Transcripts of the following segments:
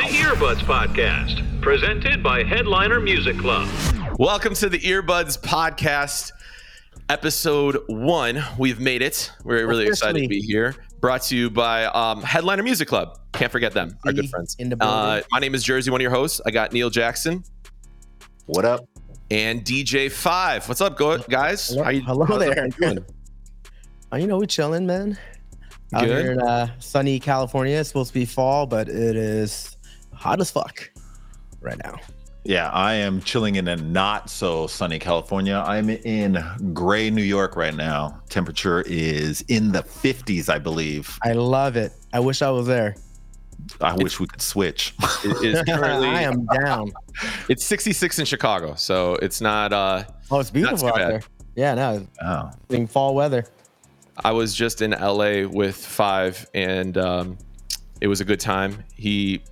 The Earbuds Podcast, presented by Headliner Music Club. Welcome to the Earbuds Podcast, episode one. We've made it. We're really excited to be here. Brought to you by um, Headliner Music Club. Can't forget them, our good friends. In the Uh, my name is Jerzy, one of your hosts. I got Neil Jackson What up? and DJ Five. What's up, go- guys? Hello- How you, hello how's there. everyone doing? Uh, you know, we chilling, man. Out Good. here in uh, sunny California. It's supposed to be fall, but it is hot as fuck right now. Yeah, I am chilling in a not so sunny California. I'm in gray New York right now. Temperature is in the 50s, I believe. I love it. I wish I was there. I wish we could switch. It is currently I am down. it's 66 in Chicago, so it's not. uh Oh, it's beautiful too out bad. there. Yeah, no, oh, it's in fall weather. I was just in LA with Five, and um, it was a good time. He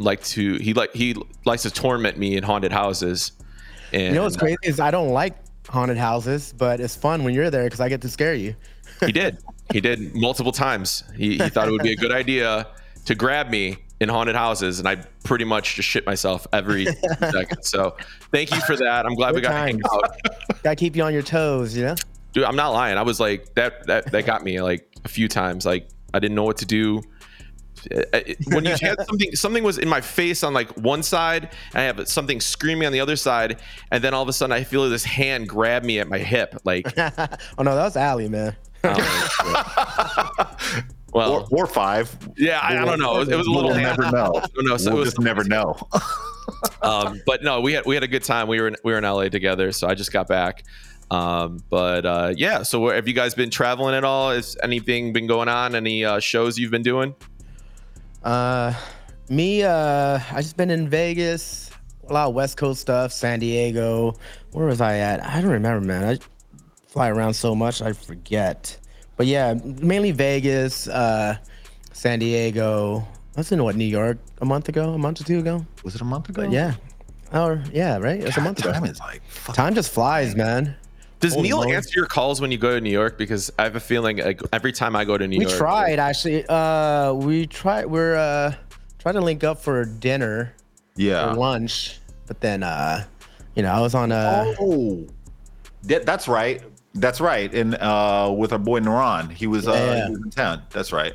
liked to he like he likes to torment me in haunted houses. And You know what's crazy is I don't like haunted houses, but it's fun when you're there because I get to scare you. he did. He did multiple times. He, he thought it would be a good idea to grab me in haunted houses, and I pretty much just shit myself every second. So thank you for that. I'm glad we got to hang times. out. Gotta keep you on your toes, you know? Dude, I'm not lying. I was like that. That that got me like a few times. Like I didn't know what to do. When you had something, something was in my face on like one side, and I have something screaming on the other side, and then all of a sudden I feel this hand grab me at my hip. Like, oh no, that was ali man. oh, well, or, or five. yeah, I, I don't know. It was, it was a little We'll never know. I. So it we'll was just never know. um, but no, we had we had a good time. We were in, we were in LA together, so I just got back. Um, but uh, yeah, so have you guys been traveling at all? Has anything been going on? Any uh, shows you've been doing? Uh, me, uh, I just been in Vegas, a lot of West Coast stuff, San Diego. Where was I at? I don't remember, man. I fly around so much, I forget. But yeah, mainly Vegas, uh, San Diego. I was in what New York a month ago, a month or two ago. Was it a month ago? But yeah, or yeah, right. It was a month ago. Time is like. Time just flies, man. Does Holy Neil moly. answer your calls when you go to New York? Because I have a feeling like, every time I go to New We York, we tried actually. Uh, we tried. We're uh trying to link up for dinner or yeah. lunch, but then uh, you know, I was on a. Oh, that, that's right. That's right. And uh, with our boy Naran, he was, uh, Yeah. he was in town. That's right.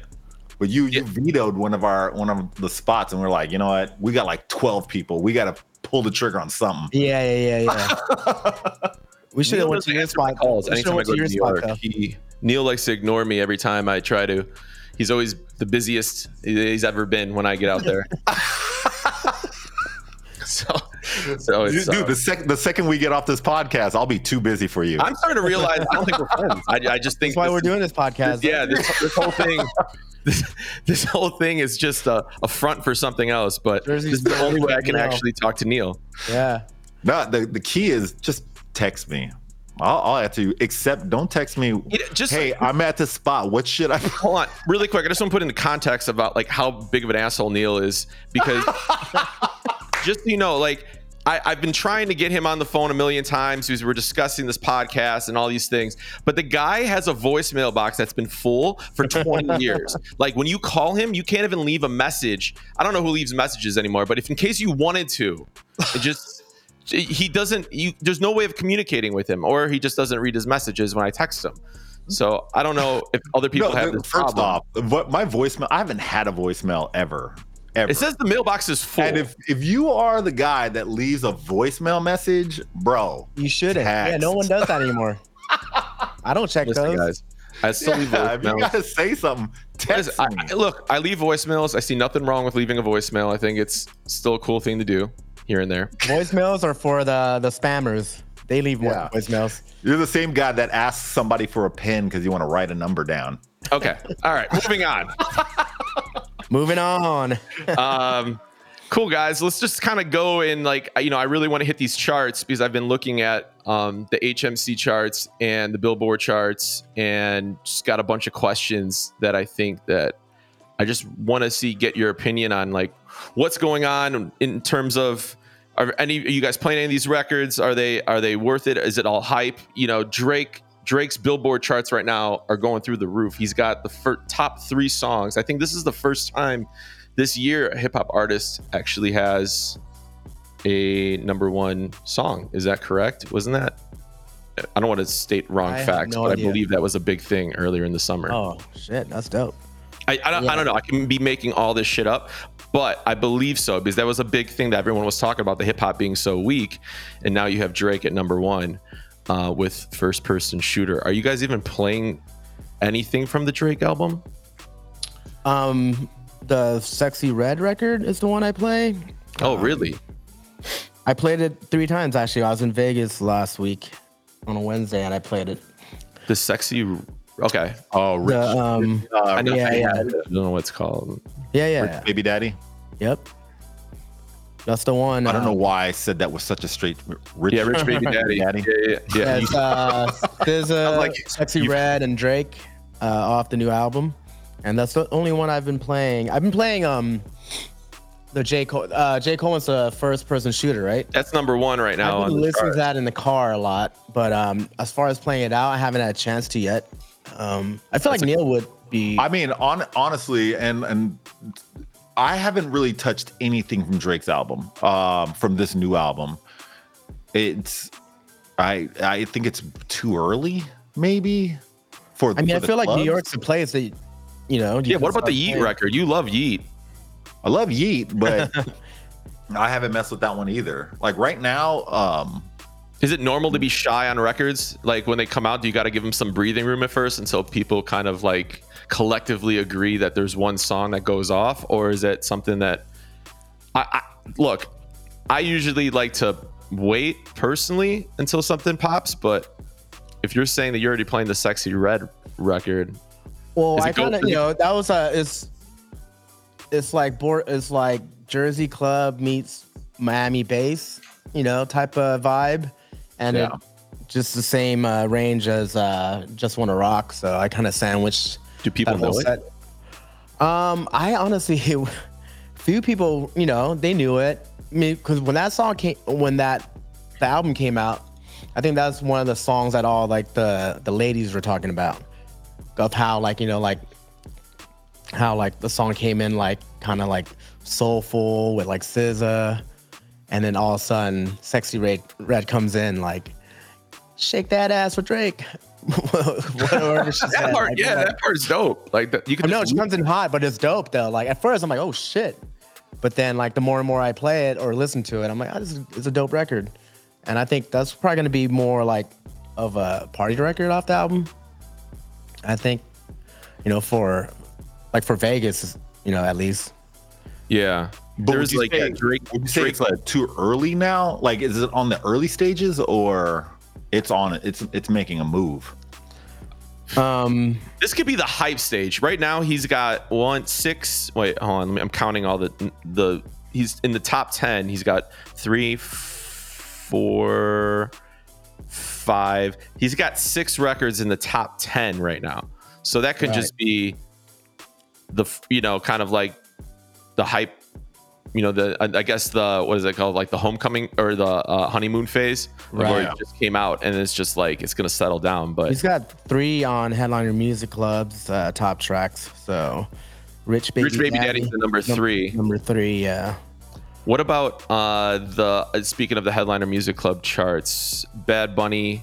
But you you vetoed one of our one of the spots, and we're like, you know what? We got like twelve people. We got to pull the trigger on something. Yeah, yeah, yeah, yeah. we should have went to doesn't your answer my spot. calls We should've anytime I go to to your New spot, York. He Neil likes to ignore me every time I try to. He's always the busiest he's ever been when I get out there. so, so Dude, it's, uh, the second the second we get off this podcast, I'll be too busy for you. I'm starting to realize I don't think we're friends. I, I just think That's why we're is- doing this podcast. yeah, this, this whole thing, this, this whole thing is just a, a front for something else. But this is the only way I can Neil. actually talk to Neil. yeah. no, the, the key is just text me. I'll, I'll have to accept. Don't text me. Yeah, just- hey, I'm at this spot. What should I? Hold on, really quick. I just want to put into context about like how big of an asshole Neil is because just so you know, like I, I've been trying to get him on the phone a million times because we're discussing this podcast and all these things. But the guy has a voicemail box that's been full for 20 years. Like when you call him, you can't even leave a message. I don't know who leaves messages anymore, but if in case you wanted to, just he doesn't you there's no way of communicating with him or he just doesn't read his messages when I text him. So I don't know if other people No, have this first problem. off, what my voicemail? I haven't had a voicemail ever, ever. It says the mailbox is full. and if if you are the guy that leaves a voicemail message, bro, You shouldn't. Yeah, no one does that anymore. I don't check Listen, those. guys, I still leave yeah, if you gotta say something, text Listen, me. I, I- look, I leave voicemails. I see nothing wrong with leaving a voicemail. I think it's still a cool thing to do here and there. Voicemails are for the the spammers. They leave Yeah. voicemails. You're the same guy that asks somebody for a pin because you want to write a number down. Okay, all right, moving on. Moving on. um, cool guys let's just kind of go in like you know i really want to hit these charts because i've been looking at um, the hmc charts and the billboard charts and just got a bunch of questions that i think that i just want to see get your opinion on like what's going on in terms of are any are you guys playing any of these records are they are they worth it is it all hype you know drake Drake's Billboard charts right now are going through the roof. He's got the fir- top three songs. I think this is the first time this year a hip hop artist actually has a number one song. Is that correct? Wasn't that? I don't want to state wrong I facts, no but idea. I believe that was a big thing earlier in the summer. Oh shit, that's dope. I, I, don't, I don't know. I can be making all this shit up, but I believe so because that was a big thing that everyone was talking about the hip hop being so weak, and now you have Drake at number one uh, with first person shooter. Are you guys even playing anything from the Drake album? Um, the Sexy Red record is the one I play. Oh, really? I played it three times actually. I was in Vegas last week on a Wednesday and I played it. The sexy. Okay, Oh, Rich, The, um, uh, I know. yeah, yeah. I don't know what it's called. yeah, yeah, Rich Baby Daddy. yep. That's the one. I don't uh, know why I said that was such a straight Rich. Yeah, Rich Baby Daddy. Daddy. Yeah, yeah, yeah. Yeah, uh, there's a I'm like, Sexy you've- Red and Drake uh, off the new album, and that's the only one I've been playing. I've been playing um the J Cole. Uh, J Cole was a first person shooter, right? That's number one right now. I've been the listening to that in the car a lot, but um, as far as playing it out, I haven't had a chance to yet. Um, I feel like Neil would be. I mean, on honestly, and and I haven't really touched anything from Drake's album, um, from this new album. It's, I I think it's too early, maybe. For I mean, for I the feel like New clubs. York's a place that you know. you Yeah. What about the start Yeat playing. record? You love Yeat. I love Yeat, but I haven't messed with that one either. Like right now, um, Is it normal to be shy on records? Like when they come out, do you got to give them some breathing room at first until people kind of like collectively agree that there's one song that goes off, or is it something that I, I look? I usually like to wait personally until something pops, but if you're saying that you're already playing the sexy red record, Well, I kind of you know that was a it's it's like board it's like Jersey Club meets Miami bass, you know, type of vibe, and Yeah. it just the same uh, range as uh, Just Want to Rock. So I kind of sandwiched do people know whole it? Um, I honestly, few people, you know, they knew it. I mean, because when that song came, when that the album came out, I think that's one of the songs that all like the the ladies were talking about, of how like you know like how like the song came in like kind of like soulful with like SZA, and then all of a sudden, Sexy Red Red comes in like, shake that ass with Drake. Whatever she That said, part, like, yeah, like- that part's dope. Like that, you can. know she comes in hot, but it's dope though. Like at first, I'm like, oh shit, but then like the more and more I play it or listen to it, I'm like, oh, this is it's a dope record, and I think that's probably gonna be more like of a party record off the album. I think, you know, for like for Vegas, you know, at least. yeah, But there's would you like say- a Drake. would you say Drake it's like too early now? Like, is it on the early stages or it's on? It's it's making a move. Um, This could be the hype stage. Right now, he's got one, six. Wait, hold on. Let me, I'm counting all the the. He's in the top ten. He's got three, f- four, five. He's got six records in the top ten right now. So that could Right. just be the you know kind of like the hype. You know the I I guess the what is it called like the homecoming or the uh, honeymoon phase like where Right. it just came out and it's just like it's gonna settle down. But he's got three on Headliner Music Club's uh, top tracks. So, Rich Baby, Rich Baby Daddy's the number three. Number three, yeah. What about uh the uh, speaking of the headliner music club charts, Bad Bunny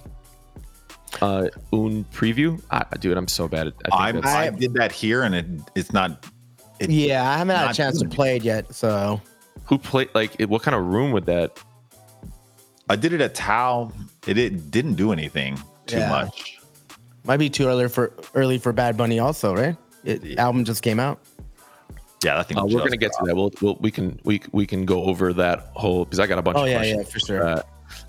uh un preview? I, dude, I'm so bad at I I think I, that's, did that here and it it's not. It, Yeah, I haven't had a Not chance to play it yet, so who played like it, what kind of room would that I did it at Tao. It, it didn't do anything too Yeah. much. might be too early for early for Bad Bunny, also, right? It, album just came out. Yeah, I think uh, we're gonna get to that. We'll, we'll we can we we can go over that whole because I got a bunch Oh of yeah, questions. yeah, for sure. that.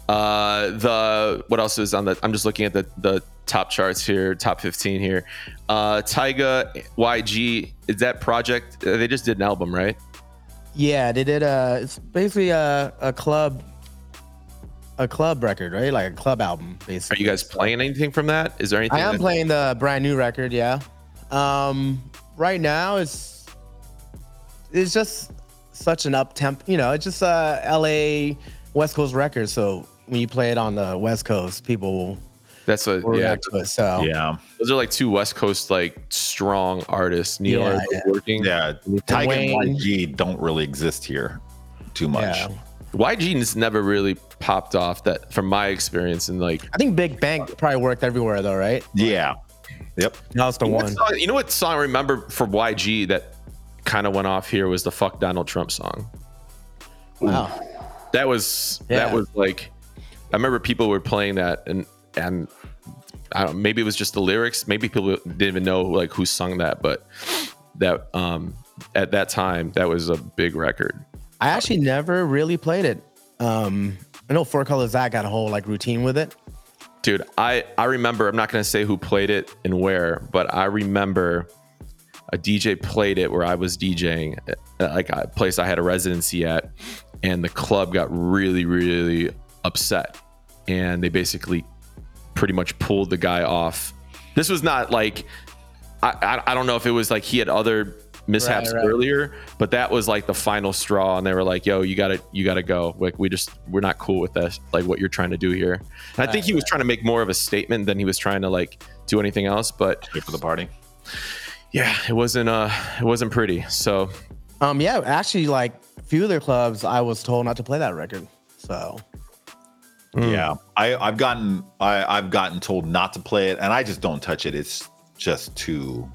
Uh, the what else is on the? I'm just looking at the the top charts here, top 15 here. Uh, Tyga YG is that project? uh, They just did an album, right? Yeah, they did a. It's basically a a club, a club record, right? Like a club album, basically. Are you guys playing anything from that? Is there anything? I am that- playing the brand new record. Yeah. Um, right now it's it's just such an up temp. You know, it's just a L.A. West Coast record. So when you play it on the West Coast, people will That's what. We'll yeah, to it. So Yeah, those are like two West Coast like strong artists. Neil Yeah, are yeah. working. yeah. Tyga and YG don't really exist here too much. yeah. has never really popped off that from my experience and like I think Big Bank probably worked everywhere though, right? Yeah. Yep. That was the What one. song- you know what song I remember from YG that kind of went off here was the "Fuck Donald Trump" song. Wow. That was Yeah. that was like I remember people were playing that and and I don't maybe it was just the lyrics. Maybe people didn't even know like who sung that, but that um at that time that was a big record. I actually never really played it. Um, I know Four Color Zack got a whole like routine with it. Dude, I I remember. I'm not gonna say who played it and where, but I remember a DJ played it where I was DJing, like a place I had a residency at, and the club got really really upset, and they basically pretty much pulled the guy off. This was not like I I, I don't know if it was like he had other mishaps Right, right. earlier, but that was like the final straw, and they were like, "Yo, you gotta you gotta go. Like we just we're not cool with this. Like what you're trying to do here." And I think he was trying to make more of a statement than he was trying to like do anything else. But Wait for the party. yeah, it wasn't uh it wasn't pretty. So Um, yeah, actually, like a few of their clubs, I was told not to play that record. So Mm. Yeah. I, I've gotten I, I've gotten told not to play it, and I just don't touch it. It's just too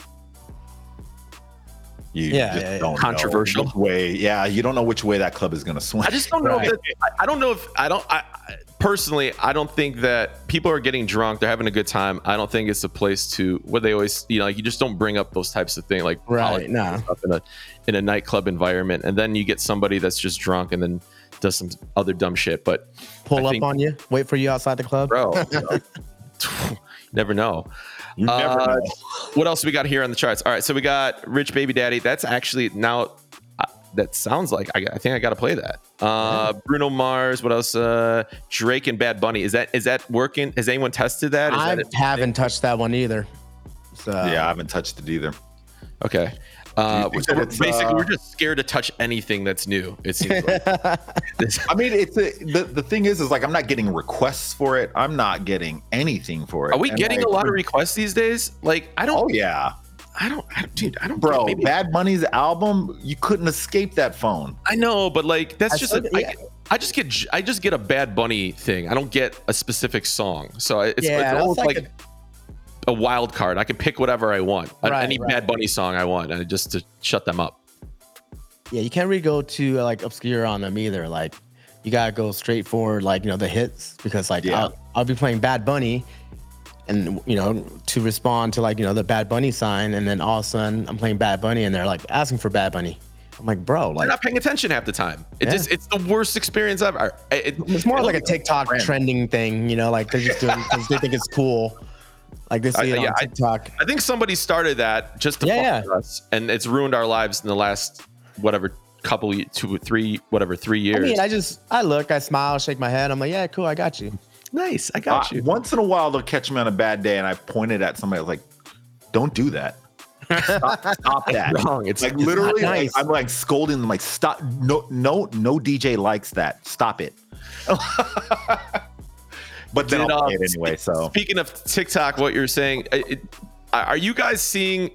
you Yeah, just yeah, yeah. don't know Controversial. which way. Yeah, you don't know which way that club is gonna swing. I just don't know. Right. That, I- I don't know if I don't. I, I- personally, I don't think that people are getting drunk. They're having a good time. I don't think it's a place to what they always you know like you just don't bring up those types of things like Right, politics no. in a in a nightclub environment, and then you get somebody that's just drunk and then does some other dumb shit. But pull I up think- on you, wait for you outside the club. bro, you know, never know. you never Uh, know. what else we got here on the charts? All right, so we got Rich Baby Daddy. That's actually now. Uh, that sounds like I, I think I got to play that. Uh, Bruno Mars. What else? Uh, Drake and Bad Bunny. Is that is that working? Has anyone tested that? Is I that haven't touched that one either. So yeah, I haven't touched it either. okay? Uh, Do you think so we're- basically, uh, we're just scared to touch anything that's new. It seems like. I mean, it's a, the the thing is, is like I'm not getting requests for it. I'm not getting anything for it. are we And, getting like, a lot of requests these days? Like I don't. Oh yeah, I don't. I don't dude, I don't. bro. maybe- Bad Bunny's album, you couldn't escape that phone. I know, but like that's I just said- a, I, yeah. I just get I just get a Bad Bunny thing. I don't get a specific song. So it's, Yeah, it's almost like like, a, wild card. I can pick whatever I want. Right, Any right. Bad Bunny song I want, and just to shut them up. yeah, you can't really go to uh, like obscure on them either. Like you gotta go straight for like you know the hits because like Yeah. I'll, I'll be playing Bad Bunny, and you know to respond to like you know the Bad Bunny sign, and then all of a sudden I'm playing Bad Bunny, and they're like asking for Bad Bunny. I'm like, bro, like, They're like not paying attention half the time. It Yeah. just it's the worst experience ever. It- it- it's more it- like a TikTok trending thing, you know, like they're just doing because they think it's cool. Like they see it I- yeah, on I- TikTok. I think somebody started that just to Yeah, fuck yeah. with us, and it's ruined our lives in the last whatever couple ye- two three whatever three years. I years. mean, I just I look, I smile, shake my head. I'm like, yeah, cool, I got you. nice, I Uh, got you. once in a while, they'll catch me on a bad day, and I pointed at somebody I was like, "Don't do that. Stop, stop that." Wrong. It's like it's literally, not like. I'm like scolding them, like, "Stop! No, no, no DJ likes that. Stop it." but then Did, I'll uh, play it anyway. So Speaking of TikTok, what you're saying, it, it- are you guys seeing?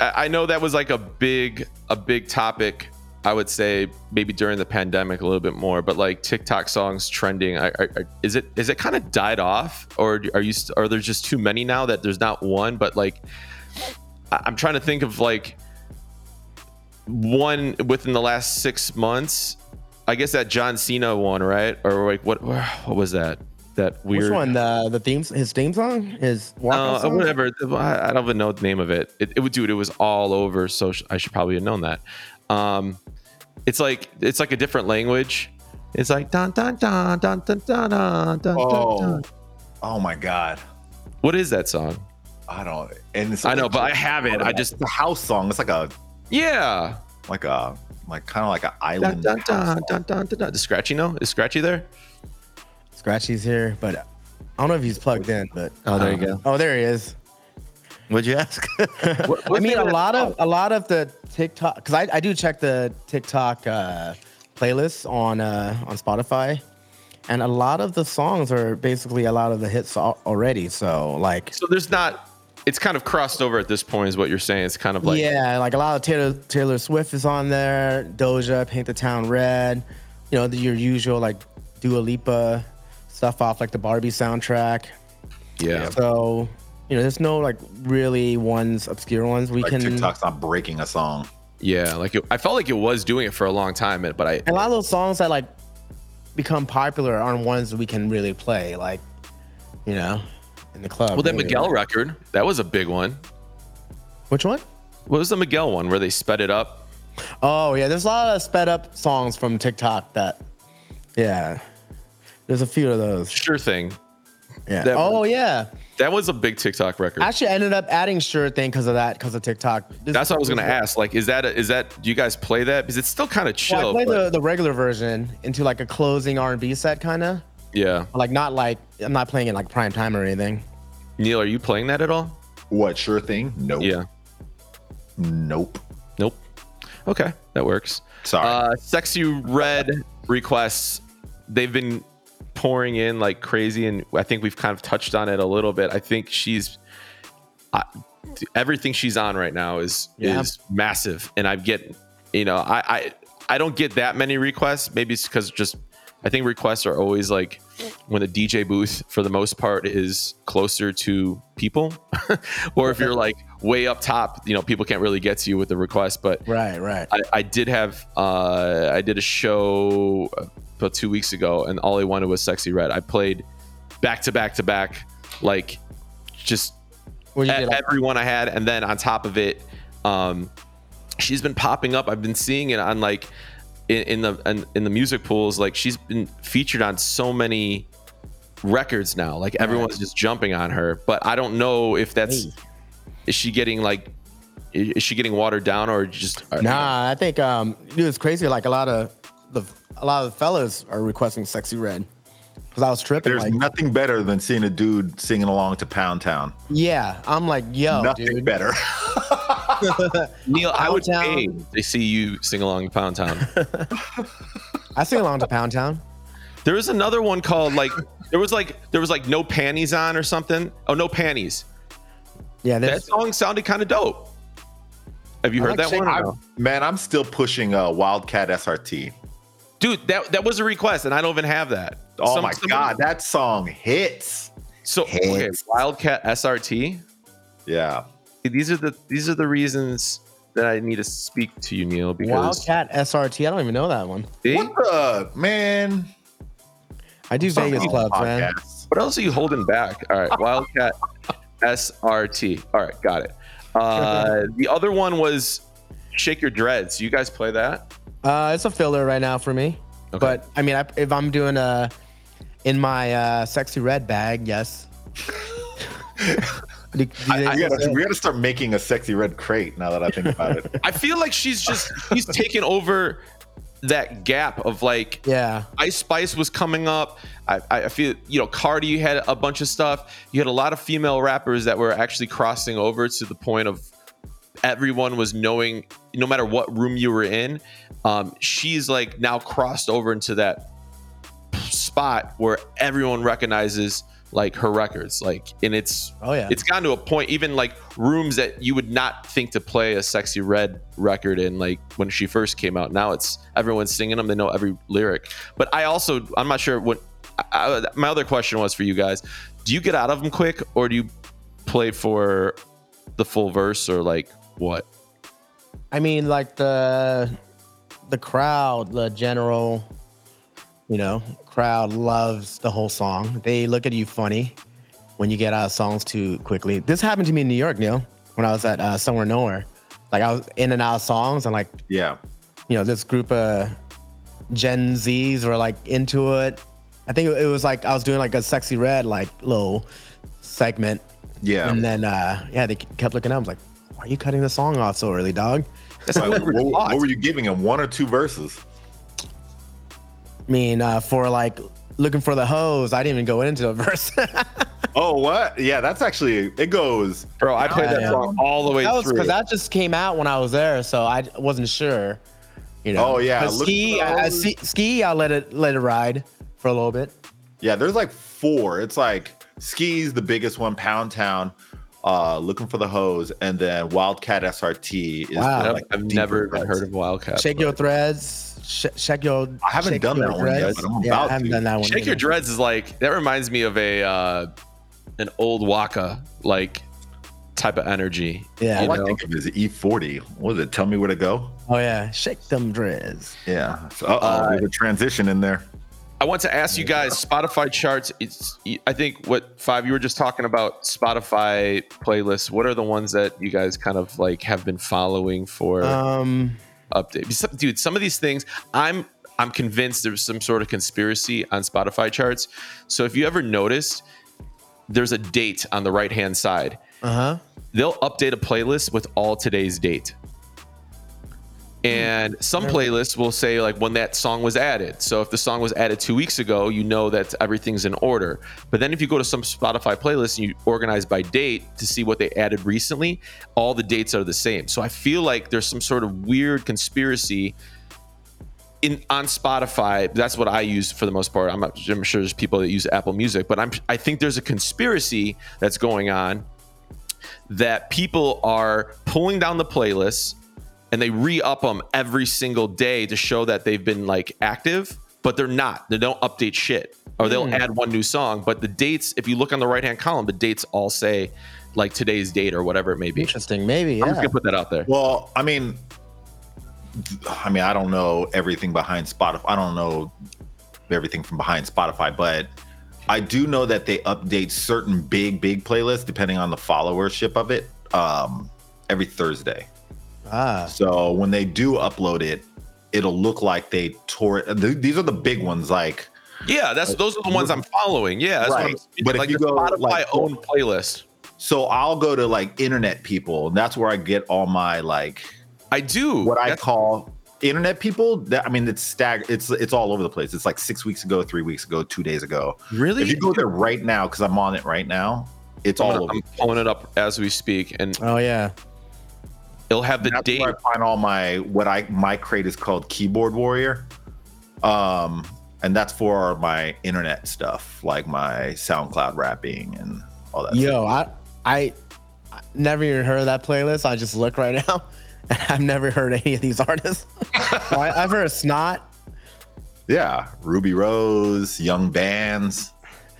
I know that was like a big, a big topic. I would say maybe during the pandemic a little bit more, but like TikTok songs trending, is it is it kind of died off, or are you are there just too many now that there's not one? But like, I'm trying to think of like one within the last six months. I guess that John Cena one, right? Or like what? What was that? that weird. Which one? The the themes his theme song his walk no, whatever. I don't even know the name of it. it. It would do It was all over. So I should probably have known that. Um, it's like it's like a different language. It's like dun dun dun dun dun dun dun. dun oh, oh my god! What is that song? I don't. And it's I know, but I have it. I just the house song. It's like a yeah, like a like kind of like an island. Dun, dun, dun, dun, dun, dun, dun. Is Scratchy no? Is Scratchy there? Scratchy's here, but I don't know if he's plugged in. But Oh, there you go. oh, there he is. What'd you ask? I mean, a lot of a lot of the TikTok because I, I do check the TikTok uh, playlists on uh, on Spotify, and a lot of the songs are basically a lot of the hits al- already. So like, So there's not. It's kind of crossed over at this point, is what you're saying. It's kind of like yeah, like a lot of Taylor Taylor Swift is on there. Doja, Paint the Town Red. You know, the, your usual like Dua Lipa stuff off like the Barbie soundtrack. yeah. So you know, there's no like really ones obscure ones we Like can. TikTok's not breaking a song. Yeah, like it, I felt like it was doing it for a long time, but I And a lot of those songs that like become popular aren't ones that we can really play, like you know, in the club. well that really. Miguel record that was a big one. Which one? What was the Miguel one where they sped it up? Oh yeah, there's a lot of sped up songs from TikTok that, yeah, there's a few of those. Sure thing. Yeah. That- oh yeah. That was a big TikTok record. I actually, I ended up adding sure thing because of that, because of TikTok. This- That's what I was gonna ask. Like, is that a, is that do you guys play that? Because it's still kind of Well, chill. I played but- the, the regular version into like a closing R and B set, kind of. yeah. Like not like I'm not playing it like prime time or anything. Neil, are you playing that at all? What sure thing? Nope. Yeah. Nope. Nope. Okay, that works. Sorry. Uh, sexy red requests. They've been pouring in like crazy, and I think we've kind of touched on it a little bit. I think she's I, everything she's on right now is Yeah. is massive, and I get you know I I I don't get that many requests. Maybe it's because just I think requests are always like when the DJ booth for the most part is closer to people, or if you're like way up top, you know people can't really get to you with the request, but. Right, right. I, I did have uh, I did a show about two weeks ago, and all I wanted was "Sexy Red." I played back to back to back, like just Well, everyone I had, and then on top of it, um, she's been popping up. I've been seeing it on like in, in the in, in the music pools. Like she's been featured on so many records now. Like everyone's just jumping on her, but I don't know if that's Hey. is she getting like is she getting watered down or just Nah, I think um, dude, it's crazy. Like a lot of a lot of the fellas are requesting "Sexy Red" because I was tripping. There's like, nothing better than seeing a dude singing along to Pound Town. yeah, I'm like, yo, nothing dude. better. Neil, I would Pound pay Town. to see you sing along to Pound Town. I sing along to Pound Town. there was another one called like there was like there was like no panties on or something. Oh, no panties. Yeah, That song sounded kind of dope. Have you I heard like that one? I'm- man, I'm still pushing uh, Wildcat SRT. Dude, that that was a request, and I don't even have that. Oh Some- my somebody- god, that song hits. So okay. Wildcat SRT. Yeah. These are the these are the reasons that I need to speak to you, Neil, because Wildcat SRT. I don't even know that one. See? What the man? I do Vegas Something clubs, man. What else are you holding back? All right, Wildcat SRT. All right, got it. Uh, the other one was Shake Your Dreads. You guys play that? Uh, it's a filler right now for me. Okay. But I mean, I, if I'm doing a in my uh, sexy red bag, yes. Do- do I- I We gotta, we gotta start making a sexy red crate now that I think about it. I feel like she's just she's taken over that gap of like yeah, Ice Spice was coming up. I, I feel you know Cardi had a bunch of stuff. You had a lot of female rappers that were actually crossing over to the point of everyone was knowing no matter what room you were in. Um, she's like now crossed over into that spot where everyone recognizes like her records like and it's Oh, yeah. it's gotten to a point even like rooms that you would not think to play a sexy red record in like when she first came out now it's everyone's singing them they know every lyric but i also i'm not sure what I, my other question was for you guys do you get out of them quick or do you play for the full verse or like what I mean, like the the crowd, the general, you know, crowd loves the whole song. They look at you funny when you get out of songs too quickly. This happened to me in New York, Neil, when I was at uh, Somewhere Nowhere. Like I was in and out of songs, and like Yeah. you know, this group of Gen Zs were like into it. I think it was like I was doing like a sexy red like little segment, Yeah. and then uh yeah, they kept looking at I was like, "Why are you cutting the song off so early, dog?" that's Like, what what, were what were you giving him? One or two verses? I mean, uh, for like looking for the hose, I didn't even go into a verse. Oh, what? Yeah, that's actually it goes. bro i played that Yeah. song all the way was through because that just came out when I was there, so I wasn't sure. You know. Oh, yeah, ski, I, I ski, I let it let it ride for a little bit. Yeah, there's like four. It's like skis, the biggest one, Pound Town, uh, looking for the hose, and then Wildcat SRT is Wow. the, I've, like I've never even heard of Wildcat. Shake but- your threads. Sh- shake your. I haven't done your that one yet, but I'm yeah, about I haven't to. done that one. Shake Your. Dreads is like that reminds me of a uh an old Waka like type of energy. Yeah. you All I think of is E40. What is it? Tell me where to go. Oh yeah, shake them dreads. Yeah. So, uh-oh, Uh, there's a transition in there. I want to ask you guys Spotify charts. It's I think what five you were just talking about Spotify playlists. What are the ones that you guys kind of like have been following for Um, update? Some- Dude, some of these things I'm I'm convinced there's some sort of conspiracy on Spotify charts. So if you ever noticed, there's a date on the right hand side. uh huh. they'll update a playlist with all today's date. And some playlists will say like when that song was added. So if the song was added two weeks ago, you know that everything's in order. But then if you go to some Spotify playlist and you organize by date to see what they added recently, all the dates are the same. So I feel like there's some sort of weird conspiracy in on Spotify. That's what I use for the most part. I'm, not, I'm sure there's people that use Apple Music, but I'm I think there's a conspiracy that's going on that people are pulling down the playlists and they re-up them every single day to show that they've been like active, but they're not. They don't update shit. Or they'll add one new song, but the dates, if you look on the right-hand column, the dates all say like today's date or whatever it may be. Interesting. Maybe. I'm just gonna put that out there. Well, I mean, I mean, I don't know everything behind Spotify. I don't know everything from behind Spotify, but I do know that they update certain big, big playlists depending on the followership of it um, every Thursday. Ah. So when they do upload it, it'll look like they tore it. These are the big ones, like Yeah, that's those are the ones I'm following. Yeah, that's what I'm Right. speaking. But if you go, Spotify like- own playlist. so. I'll go to like internet people, and that's where I get all my like I do. what I That's- call internet people. That I mean, it's stag. It's it's all over the place. It's like six weeks ago, three weeks ago, two days ago. really. If you go there right now, because I'm on it right now, it's I'm, all gonna- over. I'm pulling it up as we speak, and Oh yeah. It'll have the That's date. where I find all my what I my crate is called Keyboard Warrior, um, and that's for my internet stuff, like my SoundCloud rapping and all that. Yo, I, I I never even heard of that playlist. I just look right now, and I've never heard any of these artists. Well, I, I've heard Snot, Yeah, Rubi Rose, Yung Bans.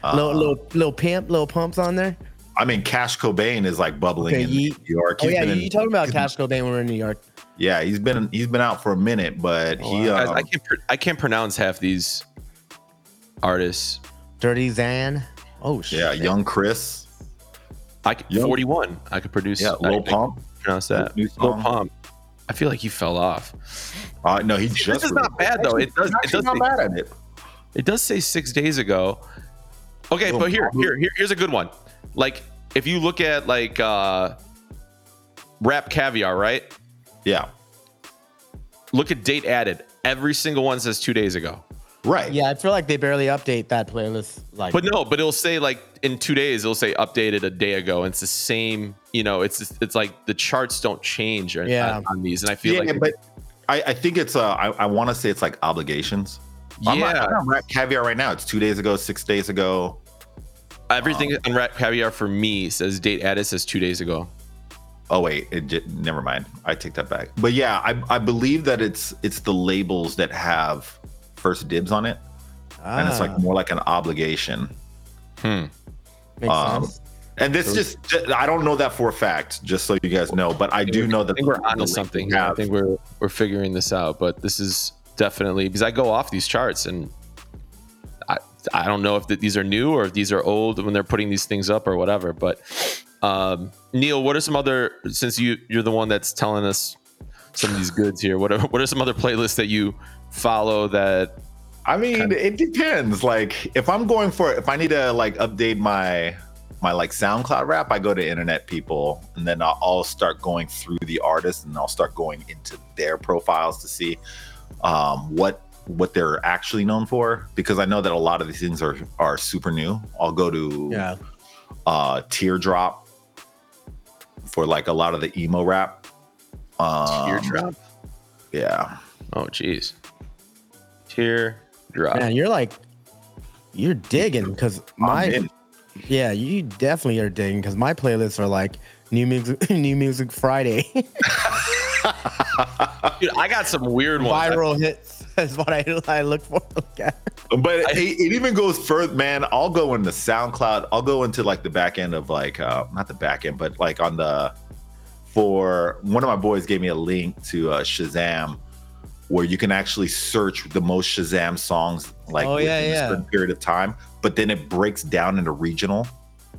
Little little little pimp, little pumps on there. I mean, Cash Cobain is like bubbling Okay, in Yeet. New York. Oh yeah, you, in- you about Cash Cobain when we're in New York. Yeah, he's been he's been out for a minute, but he Guys, um, I can't. pr- I can't pronounce half these artists. Dirty Zan. Oh shit. yeah, Young Chris, I could, Yo. 41. I could produce. yeah, I, Lil I Pump. can pronounce that. New Lil. Pump. I feel like he fell off. Uh, no, he just this is not bad though. It does. It does. not Say, bad at it. it does say six days ago. Okay, Lil but here, here, here, here's a good one. Like, if you look at like uh, rap caviar, right? Yeah, Look at date added. Every single one says two days ago. right. Yeah, I feel like they barely update that playlist. Like, But no, but it'll say like in two days, it'll say updated a day ago. And it's the same, you know, it's it's like the charts don't change on, Yeah. on these. And I feel yeah, like but I, I think it's uh I, I want to say it's like obligations. I'm not- Yeah. I'm on Rap Caviar right now. It's two days ago, six days ago. Everything on Rap Caviar for me says date added says two days ago. Oh wait, it j- never mind. I take that back. But yeah, I, I believe that it's it's the labels that have first dibs on it, and it's ah, like more like an obligation. Hmm. makes um, sense. And this just I don't know that for a fact, just so you guys know. But I do know that I think we're the onto something. here. I think we're we're figuring this out, but this is definitely because I go off these charts and I don't know if th- these are new or if these are old when they're putting these things up or whatever. But um, Neil, what are some other since you you're the one that's telling us some of these goods here? What are what are some other playlists that you follow that I mean, it depends. Like if I'm going for if I need to like update my my like SoundCloud rap, I go to internet people and then I'll, I'll start going through the artists and I'll start going into their profiles to see um, what what they're actually known for because I know that a lot of these things are are super new. I'll go to Yeah. uh Teardrop for like a lot of the emo rap. Um, teardrop? Yeah. Oh, geez, teardrop. Man, you're like you're digging because my yeah, you definitely are digging because my playlists are like new music, new music Friday, Dude, I got some weird ones. viral hits is what I, I look for. Okay. But it, it even goes further, man. I'll go into SoundCloud. I'll go into like the back end of like uh not the back end, but like on the for one of my boys gave me a link to uh Shazam where you can actually search the most Shazam songs like Oh, yeah, within yeah. a certain period of time, but then it breaks down into regional.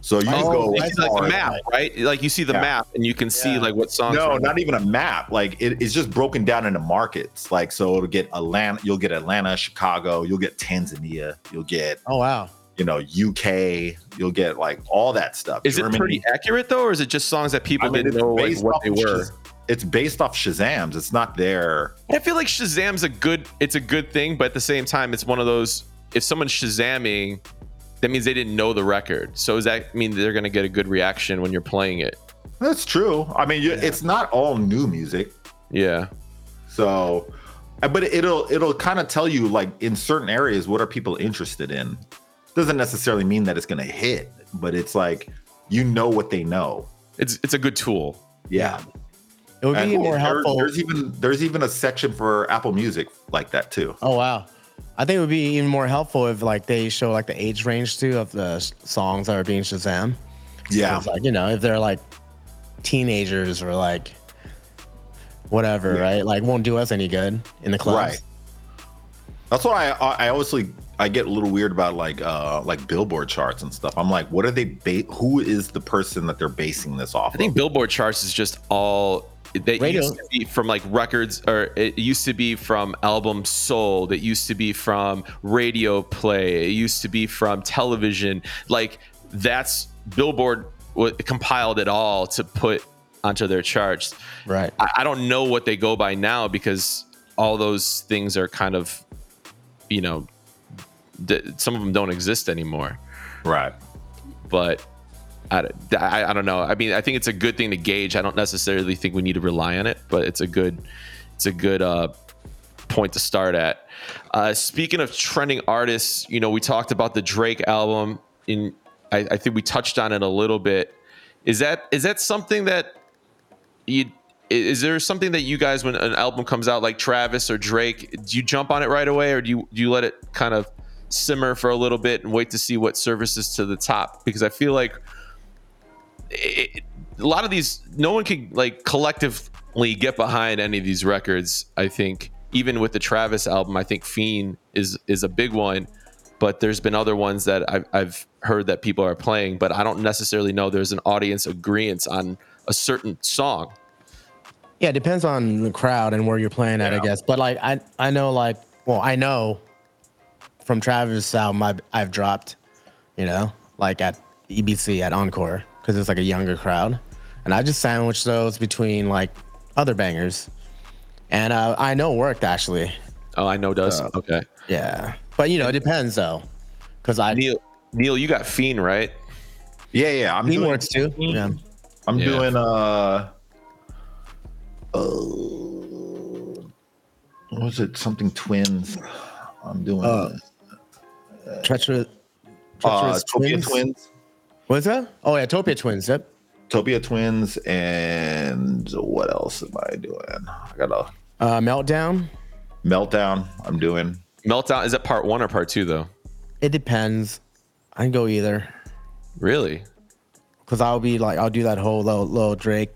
So you Oh, go I It's like the map, right? Like you see the Yeah. map and you can see Yeah. like what songs. No, are- not even a map. Like it, it's just broken down into markets. Like so, it'll get Atlanta. You'll get Atlanta, Chicago. You'll get Tanzania. You'll get Oh wow. you know UK. You'll get like all that stuff. Is it pretty accurate though, or is it just songs that people I mean, didn't know like, what they were? Shaz- It's based off Shazam's. It's not their. I feel like Shazam's a good. It's a good thing, but at the same time, it's one of those. If someone's Shazamming, that means they didn't know the record. So does that mean they're gonna get a good reaction when you're playing it? That's true. I mean, you, it's not all new music. Yeah. So, uh, but it'll it'll kind of tell you like in certain areas what are people interested in. Doesn't necessarily mean that it's gonna hit, but it's like you know what they know. It's it's a good tool. Yeah. It would be And more there- helpful. There's even there's even a section for Apple Music like that too. Oh wow. I think it would be even more helpful if like they show like the age range too of the songs that are being Shazam. Yeah. Like, you know, if they're like teenagers or like whatever, Yeah. right? Like won't do us any good in the clubs. Right. That's why I I obviously I get a little weird about like uh like Billboard charts and stuff. I'm like, what are they? Ba- who is the person that they're basing this off? I think of? Billboard charts is just all they Radio. used to be from like records or it used to be from albums sold it used to be from radio play it used to be from television like that's billboard what compiled it all to put onto their charts Right. I, I don't know what they go by now because all those things are kind of you know th- some of them don't exist anymore right. but I, I, don't know. I mean, I think it's a good thing to gauge. I don't necessarily think we need to rely on it, but it's a good, it's a good uh, point to start at. Uh, speaking of trending artists, you know, we talked about the Drake album. In I, I think we touched on it a little bit. Is that is that something that you? Is there something that you guys, when an album comes out like Travis or Drake, do you jump on it right away, or do you do you let it kind of simmer for a little bit and wait to see what surfaces to the top? Because I feel like it, a lot of these no one can like collectively get behind any of these records i think. Even with the travis album i think fiend is is a big one but there's been other ones that I've, I've heard that people are playing but i don't necessarily know there's an audience agreement on a certain song. Yeah, it depends on the crowd and where you're playing at, I guess. But like I I know like well, I know from Travis' album I've, I've dropped, you know, like at EBC at Encore because it's like a younger crowd, and I just sandwich those between like other bangers, and uh, I know it worked actually. oh i know does okay Yeah, but you know it depends though, because I neil neil you got fiend right Yeah, yeah. I'm Lean doing, works too. Yeah. I'm Yeah. doing uh, uh, what was it? Something twins. I'm doing Uh, Treacherous. uh, Treacherous Topia twins. What's that? Oh yeah, Topia Twins. Yep. Topia twins, and what else am I doing? I got a Uh, Meltdown. meltdown. I'm doing. meltdown is it part one or part two though It depends. I can go either. really Cause I'll be like, I'll do that whole little, little Drake,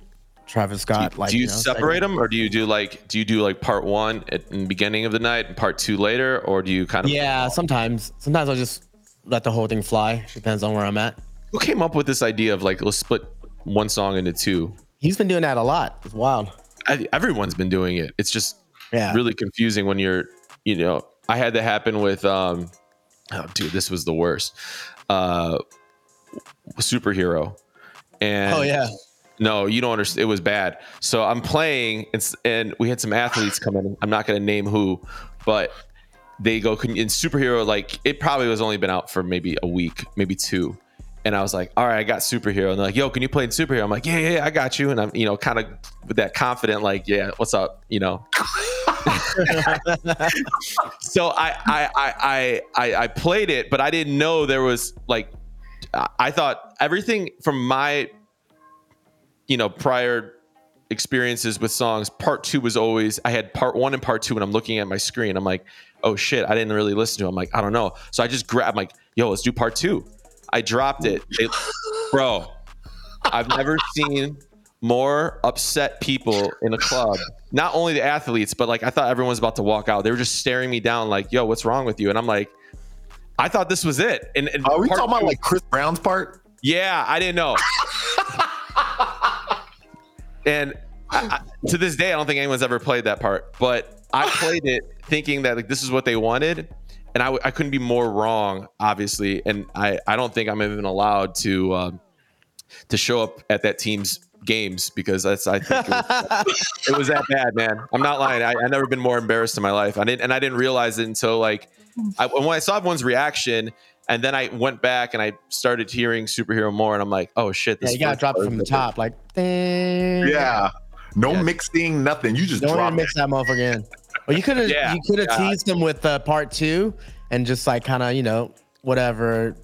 Travis Scott. like, do you, know, separate them or do you do like do you do like part one at the beginning of the night and part two later or do you kind of Yeah, sometimes. Sometimes I'll just let the whole thing fly. Depends on where I'm at. Who came up with this idea of like let's split one song into two He's been doing that a lot. It's wild. I, everyone's been doing it it's just Yeah. really confusing when you're you know i had that happen with um oh dude this was the worst uh superhero and Oh yeah. No, you don't understand. It was bad. So I'm playing, and, and we had some athletes come in. I'm not going to name who, but they go in superhero. Like it probably was only been out for maybe a week, maybe two. And I was like, all right, I got superhero. And they're like, yo, can you play in superhero? I'm like, yeah, yeah, I got you. And I'm, you know, kind of with that confident, like, yeah, what's up? You know, so I, I I I I played it, but I didn't know there was like I- thought everything from my you know prior experiences with songs. Part two was always I had part one and part two, and I'm looking at my screen. I'm like, oh shit, I didn't really listen to. It. I'm like, I don't know. So I just grabbed like, yo, let's do part two. I dropped it, It- bro. I've never seen more upset people in a club. Not only the athletes, but like I thought everyone was about to walk out. They were just staring me down, like, "Yo, what's wrong with you?" And I'm like, I thought this was it. And, and Are we talking about like Chris Brown's part? yeah, I didn't know. and I, I, to this day, I don't think anyone's ever played that part. But I played it thinking that like this is what they wanted, and I, w- I couldn't be more wrong, obviously. And I, I don't think I'm even allowed to um, to show up at that team's games because that's I think it was, it was that bad, man. I'm not lying. I, I never been more embarrassed in my life. I didn't, and I didn't realize it until like I, when I saw everyone's reaction. And then I went back and I started hearing superhero more, and I'm like, "Oh shit!" Yeah, you gotta drop it from the top, like. ding. Yeah. No Yeah. mixing, nothing. You just Don't drop even it. mix that motherfucker in. Well, you could have Yeah, you could have yeah. teased them with uh, part two and just like kind of you know whatever.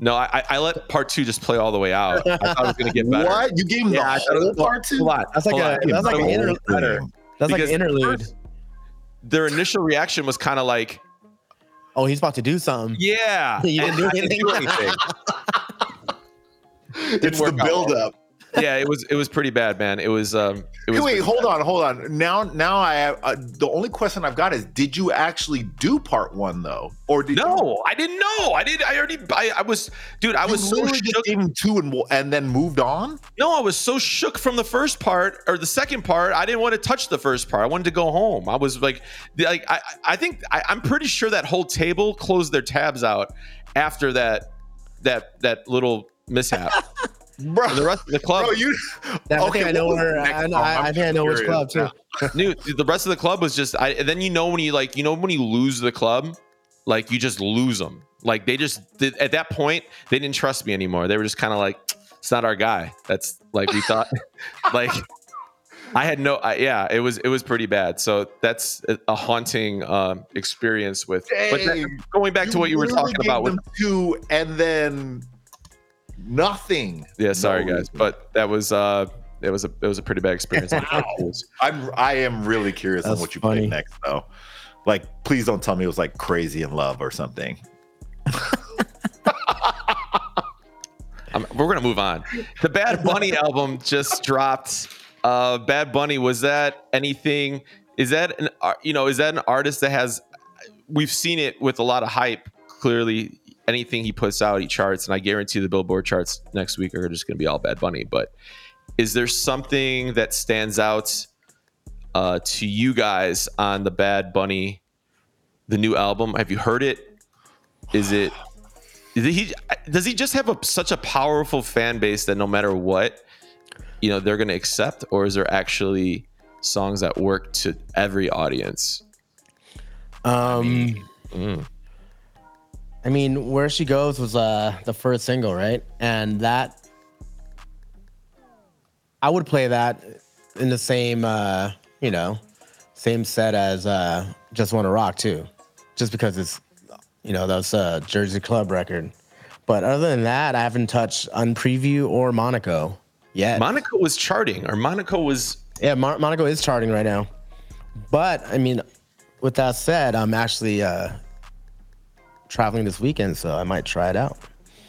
No, I, I let part two just play all the way out. I thought it was gonna get better. What? You gave him Yeah, the whole part two? Hold on, That's like hold a on. that's like an The inter, whole that's like an interlude. first- Their initial reaction was kind of like, Oh, he's about to do something. "Yeah," You didn't do I didn't do anything. It's the work out. buildup. Yeah, it was it was pretty bad, man. It was um, it was. Wait, hold on, hold on. Now, now I have uh, the only question I've got is: Did you actually do part one though, or did you, No, I didn't know. I did. I already. I, I was, dude. I you was so shook. two and and then moved on? No, I was so shook from the first part or the second part. I didn't want to touch the first part. I wanted to go home. I was like, like I, I think I, I'm pretty sure that whole table closed their tabs out after that, that that little mishap. Bro, the rest of the club, bro, you. Yeah, I think I know was where. I, know. I, I think I know which club too. now. knew the rest of the club was just. I and then you know when you like you know when you lose the club, like you just lose them. Like they just did, at that point they didn't trust me anymore. They were just kind of like, it's not our guy. That's like we thought. like I had no. I, yeah, it was it was pretty bad. So that's a- a haunting um, experience with. But that- going back to what you were talking about with two and then nothing. yeah, sorry No guys, but that was uh it was a it was a pretty bad experience. I'm I am really curious on what you funny. played next though. Like, please don't tell me it was like crazy in love or something. We're gonna move on. The Bad Bunny album just dropped. Uh, Bad Bunny was that anything? Is that an you know is that an artist that has? We've seen it with a lot of hype. Clearly, anything he puts out, he charts, and I guarantee the Billboard charts next week are just gonna be all Bad Bunny. But is there something that stands out uh, to you guys on the Bad Bunny, the new album? Have you heard it? Is it? Is he does he just have a, such a powerful fan base that no matter what, you know, they're going to accept, or is there actually songs that work to every audience? Um, Mm. I mean, where she goes was uh the first single, right? And that I would play that in the same uh, you know, same set as uh Just Wanna Rock too. Just because it's you know, that's a Jersey Club record. But other than that, I haven't touched Unpreview or Monaco yet. Monaco was charting, or Monaco was Yeah, Mon- Monaco is charting right now. But I mean, with that said, I'm actually uh, traveling this weekend, so I might try it out.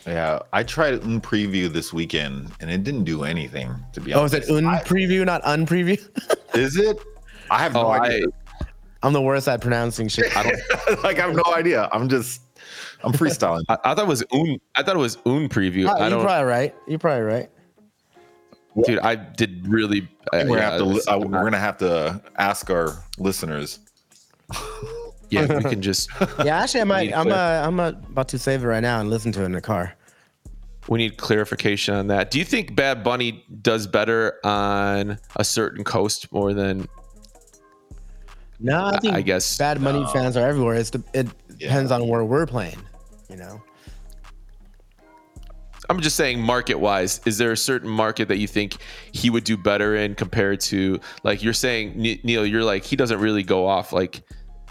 Yeah, I tried un preview this weekend and it didn't do anything. To be honest, Oh, is it un preview, not unpreview? is it? I have no oh, I, idea. I'm the worst at pronouncing shit. I don't. like I have no idea. I'm just I'm freestyling. I, I thought it was un. I thought it was un preview. Oh, I you're don't, probably right. You're probably right. dude. I did really. Uh, we're, yeah, gonna have to, it's- uh, we're gonna have to ask our listeners. Yeah, we can just. Yeah, actually, I might. I'm uh, I'm about to save it right now and listen to it in the car. We need clarification on that. Do you think Bad Bunny does better on a certain coast more than No, I think I guess Bad Bunny fans are everywhere. It's the, it Yeah. depends on where we're playing. You know. I'm just saying market wise, is there a certain market that you think he would do better in compared to like you're saying Neil, you're like he doesn't really go off like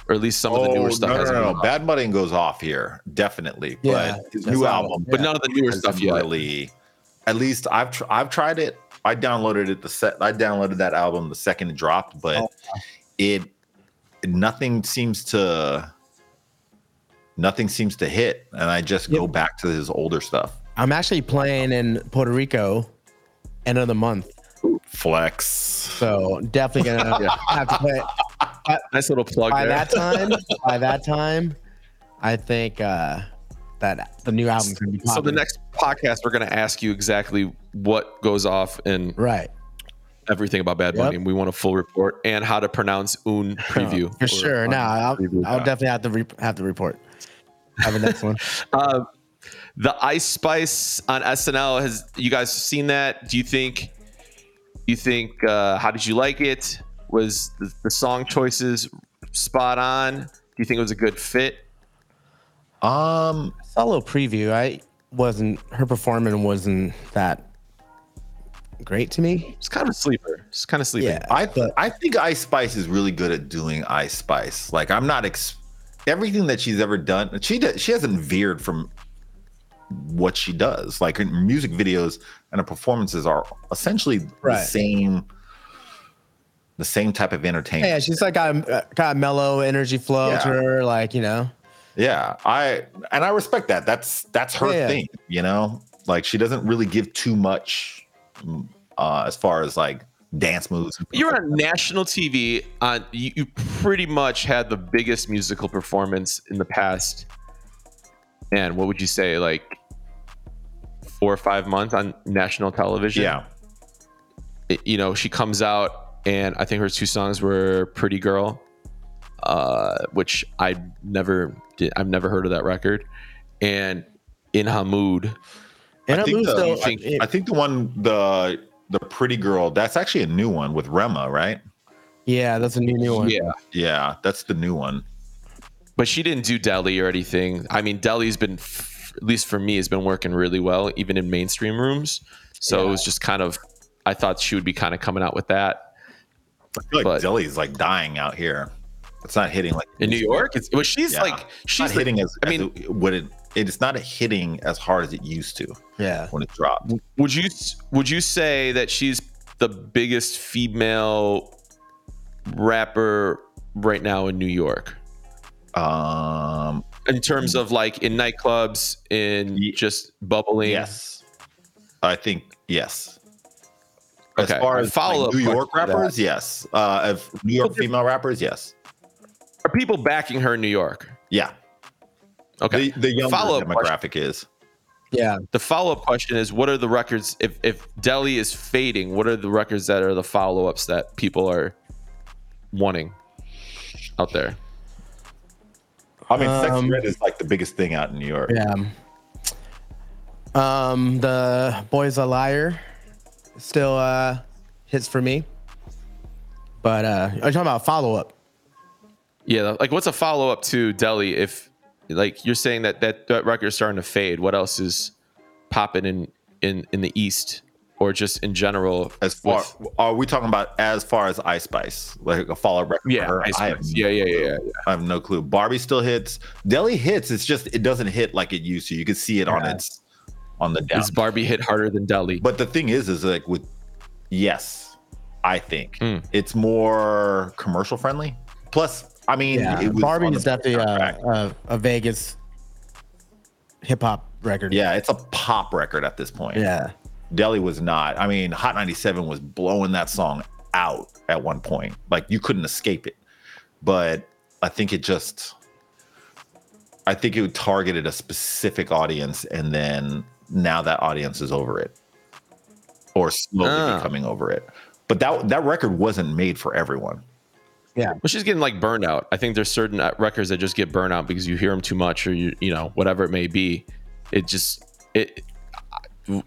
or at least some of the newer oh, stuff Oh, no, no, no, no. Bad Bunny goes off here, definitely. Yeah, but his new not- album, but none of the newer stuff yet. Really, at least I've tr- I've tried it. I downloaded it the set. I downloaded that album the second it dropped, but Oh. it nothing seems to nothing seems to hit, and I just go back to his older stuff. I'm actually playing in Puerto Rico end of the month. Flex. So definitely gonna have to play Nice little plug by there. that time. by that time, I think uh that the new album's gonna be so the next podcast we're to ask you exactly what goes off and right everything about Bad Yep. Bunny. And we want a full report and how to pronounce un preview for or sure. No, I'll. I'll definitely have to re- have the report. Have the next one. Uh, the Ice Spice on SNL has you guys seen that? Do you think? You think? Uh, how did you like it? Was the, the song choices spot on? Do you think it was a good fit? Um, saw a little preview. I wasn't her performance wasn't that great to me. It's kind of a sleeper. It's kind of sleeping. Yeah, I but I think Ice Spice is really good at doing Ice Spice. Like I'm not ex- everything that she's ever done. She does, she hasn't veered from what she does. Like her music videos and her performances are essentially the same the same type of entertainment. yeah, she's like got a, got a mellow energy flow to her. Like you know, Yeah, I and I respect that. That's that's her Yeah. thing, you know. Like she doesn't really give too much mm, uh, as far as like dance moves. You're on national TV. On you, you pretty much had the biggest musical performance in the past. And what would you say, like four or five months on national television? Yeah, it- you know, she comes out and I think her two songs were "Pretty Girl," uh, which I never did. I've never heard of that record, and "In Ha Mood." and I her think, the, though. I, think, it- I think the one the the pretty girl that's actually a new one with Rema, right? yeah, that's a new new one. Yeah, Yeah, that's the new one. But she didn't do Deli or anything. I mean, Deli's been, at least for me, has been working really well, even in mainstream rooms. So it was just kind of, I thought she would be kind of coming out with that I feel like But- Deli's like dying out here. It's not hitting like in New York. It's, well, she's Yeah. like, she's not the- hitting as I I mean- mean, what it it's not hitting as hard as it used to yeah. when it dropped. Would you would you say that she's the biggest female rapper right now in New York Um, in terms of like in nightclubs in Ye- just bubbling? yes, I think yes. As Okay, far as follow-up like, New York question to that. rappers, yes. Uh, of New York female rappers, yes. Are people backing her in New York? Yeah, Okay. the, the younger Follow-up question. demographic is. Yeah. The follow up question is: What are the records? If if Deli is fading, what are the records that are the follow ups that people are wanting out there? I mean, Sex Um, Red is like the biggest thing out in New York. Yeah. Um, the boy's a liar still uh hits for me. But uh are you talking about follow up? Yeah, like what's a follow up to Deli? If like you're saying that that, that record is starting to fade, what else is popping in in in the East or just in general? As far with- are we talking about as far as Ice Spice, like a follow record? yeah, for her? Ice I have, Spice. yeah, yeah, yeah, yeah. I have no clue. Barbie still hits. Deli hits. It's just it doesn't hit like it used to. You can see it on its on the down. Is Barbie hit harder than Deli? But the thing is, is like with yes, I think Mm. it's more commercial friendly. Plus, I mean, Yeah. it was Barbie is definitely uh, soundtrack. a, a, a Vegas hip hop record. yeah, it's a pop record at this point. Yeah. Deli was not. I mean, Hot 97 was blowing that song out at one point. Like you couldn't escape it. But I think it just I think it targeted a specific audience and then now that audience is over it. Or slowly Ah. becoming over it. But that that record wasn't made for everyone. Yeah. Well, she's getting like burned out. I think there's certain uh, records that just get burned out because you hear them too much, or you you know whatever it may be. It just it.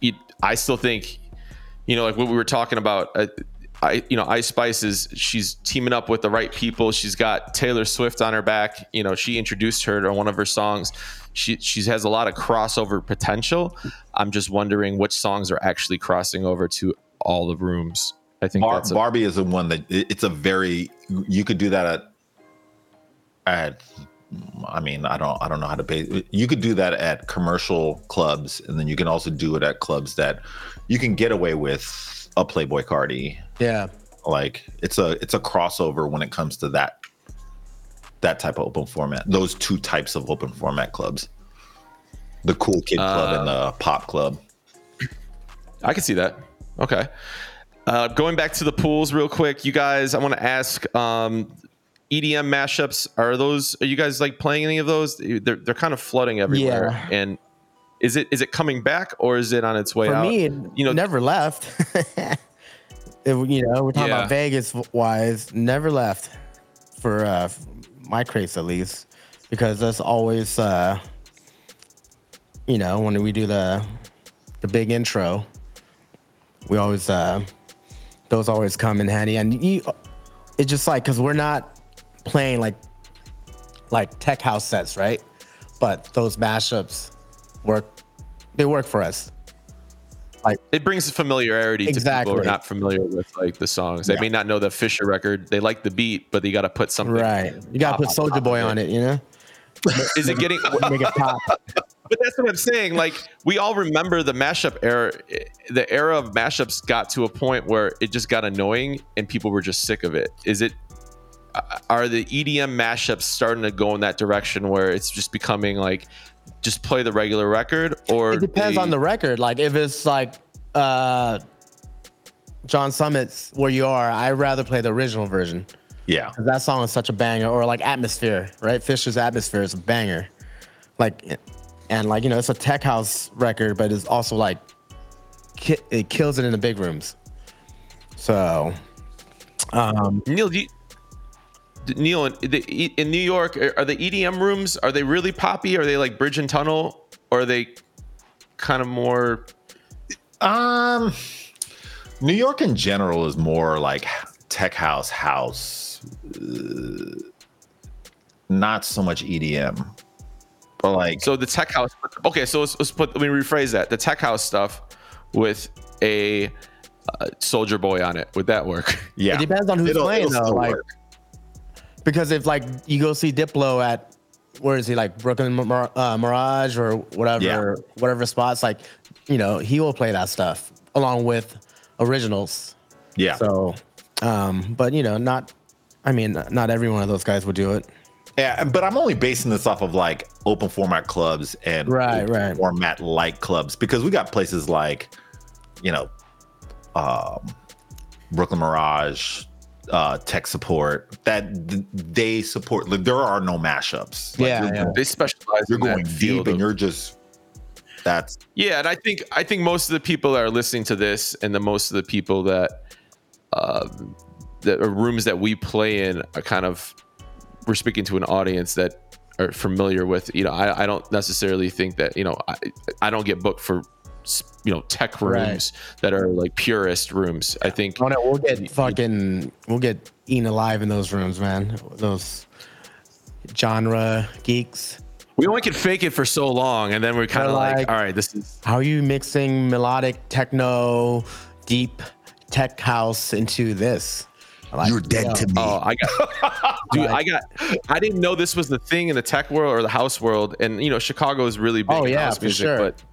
it I still think, you know, like what we were talking about. Uh, I you know Ice Spice is she's teaming up with the right people. She's got Taylor Swift on her back. You know, she introduced her to one of her songs. She she has a lot of crossover potential. I'm just wondering which songs are actually crossing over to all the rooms. I think Bar- that's a, Barbie is the one that it's a very you could do that at at I mean I don't I don't know how to pay you could do that at commercial clubs and then you can also do it at clubs that you can get away with a Playboi Carti Yeah. like it's a it's a crossover when it comes to that that type of open format those two types of open format clubs the cool kid club and the pop club I can see that. Okay. Uh, going back to the pools real quick, you guys, I want to ask um, EDM mashups. Are those? Are you guys like playing any of those? They're they're kind of flooding everywhere. Yeah. And is it is it coming back or is it on its way For out? me, it you know, never left. If, you know, we're talking Yeah. about Vegas wise, never left for uh, my crates at least, because that's always, uh, you know, when we do the the big intro, we always uh, those always come in handy, and you, it's just like because we're not playing like like tech house sets, right? But those mashups work. They work for us. Like it brings familiarity to people who are not familiar with like the songs. They Yeah. may not know the Fisher record. They like the beat, but you got to put something. Right. You gotta put Soulja Boy on it, you know? Is it getting? Make it pop. But that's what I'm saying. Like we all remember the mashup era. The era of mashups got to a point where it just got annoying and people were just sick of it. Is it? Are the EDM mashups starting to go in that direction where it's just becoming like, just play the regular record, or It depends they- on the record. Like if it's like uh John Summit's Where You Are, I'd rather play the original version. yeah that song is such a banger. Or like Atmosphere, right? Fisher's Atmosphere is a banger. Like and like, you know, it's a tech house record, but it's also like ki- it kills it in the big rooms. So um Neil, do you, d- Neil, in, the, in New York, are are the EDM rooms? Are they really poppy? Are they like Bridge and Tunnel? Or are they kind of more? Um, New York in general is more like tech house house, uh, not so much EDM, but like So the tech house. Okay, so let's, let's put. Let me rephrase that. The tech house stuff with a uh, Soulja Boy on it. Would that work? yeah, it depends on who's It'll- playing it'll though. Like work. Because if like you go see Diplo at where is he like Brooklyn Mir- uh, Mirage or whatever Yeah. whatever spots like you know he will play that stuff along with originals yeah, so um but you know not I mean not every one of those guys would do it yeah. But I'm only basing this off of like open format clubs and Right, open right. format like clubs because we got places like, you know, um, Brooklyn Mirage, uh, Teksupport that th- they support. Like, there are no mashups. Like, Yeah, you're, yeah. They specialize. you're in that going field deep and of- you're just that's Yeah, and I think I think most of the people that are listening to this, and the most of the people that um, the rooms that we play in are kind of we're speaking to an audience that are familiar with. You know, I, I don't necessarily think that you know I, I don't get booked for s- you know tech Right. rooms that are like purist rooms. I think oh no we'll get fucking we'll get eaten alive in those rooms man those genre geeks we only could fake it for so long, and then we're kind of like, like- all right, this is how are you mixing melodic techno deep tech house into this Like, You're dead yo, to me. Oh, I got, dude, I got, I didn't know this was the thing in the tech world or the house world, and you know, Chicago is really big Oh, in yeah, house for music, sure. but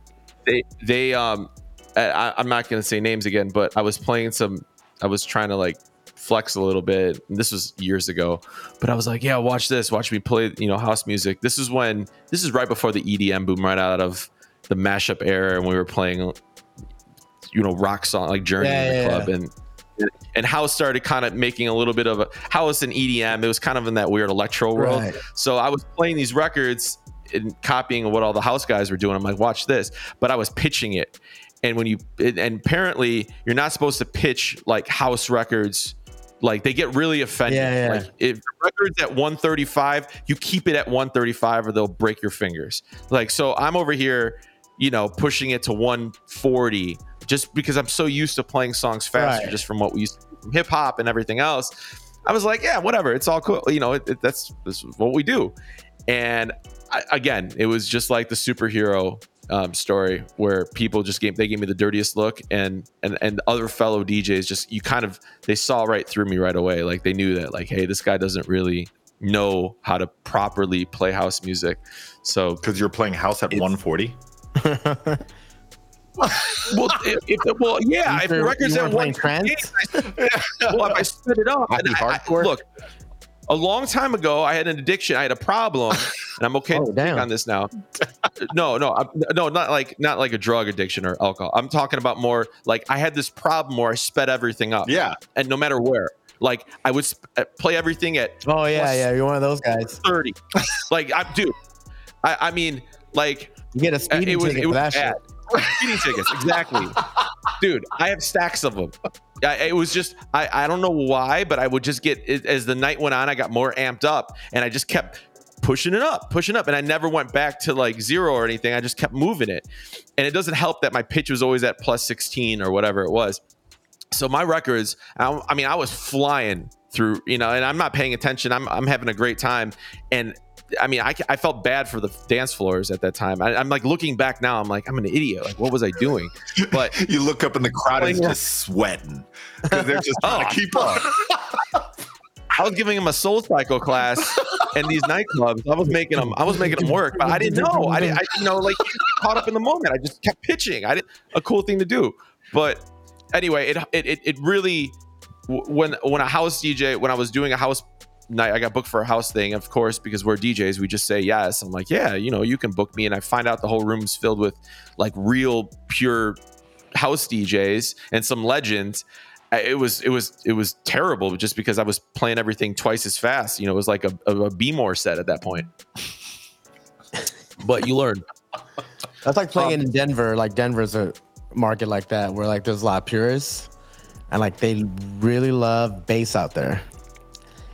they, they, um, I, I'm not gonna say names again, but I was playing some, I was trying to like flex a little bit. And this was years ago, but I was like, yeah, watch this, watch me play, you know, house music. This is when, this is right before the EDM boom, right out of the mashup era, and we were playing, you know, rock song like Journey Yeah, in the yeah, club, and and house started kind of making a little bit of a house and EDM. It was kind of in that weird electro world. Right. So I was playing these records and copying what all the house guys were doing. I'm like, watch this, but I was pitching it. And when you and apparently you're not supposed to pitch like house records. Like they get really offended. Yeah, yeah. Like if the record's at 135, you keep it at 135 or they'll break your fingers. Like so I'm over here, you know, pushing it to 140 just because I'm so used to playing songs faster Right. just from what we used to from hip hop and everything else. I was like, yeah, whatever, it's all cool. You know, it, it, that's this is what we do. And I, again, it was just like the superhero um, story where people just gave they gave me the dirtiest look, and and and other fellow DJs just you kind of they saw right through me right away. Like they knew that like, hey, this guy doesn't really know how to properly play house music. So Because you're playing house at 140. well, if, if, well, yeah. If the records weren't at playing one, trance? well, if I spit it up, I, I, look, a long time ago, I had an addiction. I had a problem, and I'm okay Oh, on this now. no, no, I'm, no, not like not like a drug addiction or alcohol. I'm talking about more like I had this problem where I sped everything up, Yeah. and no matter where, like I would sp- uh, play everything at Oh yeah, yeah. You're one of those guys. 30. like I do. I, I mean, like You get a speeding it was ticket it for that bad. shit. Speeding tickets, exactly, dude. I have stacks of them. I, it was just I I don't know why, but I would just get as the night went on, I got more amped up, and I just kept pushing it up, pushing up, and I never went back to like zero or anything. I just kept moving it, and it doesn't help that my pitch was always at plus sixteen or whatever it was. So my records, I, I mean, I was flying through, you know, and I'm not paying attention. I'm I'm having a great time, and I mean, I, I felt bad for the dance floors at that time. I, I'm like looking back now. I'm like, I'm an idiot. Like, what was I doing? But You look up in the crowd is Yeah. just sweating because they're just trying Oh, to keep up. I was giving him a soul cycle class in these nightclubs. I was making them. I was making them work, but I didn't know. I didn't. I, you know, like caught up in the moment. I just kept pitching. I did a cool thing to do, but anyway, it it it, it really when when a house DJ when I was doing a house night, I got booked for a house thing, of course, because we're DJs. We just say yes. I'm like, yeah, you know, you can book me, and I find out the whole room's filled with like real pure house DJs and some legends. It was it was it was terrible just because I was playing everything twice as fast. You know, it was like a, a, a B more set at that point. But you learn. That's like playing Um, in Denver. Like Denver's a market like that where like there's a lot of purists, and like they really love bass out there.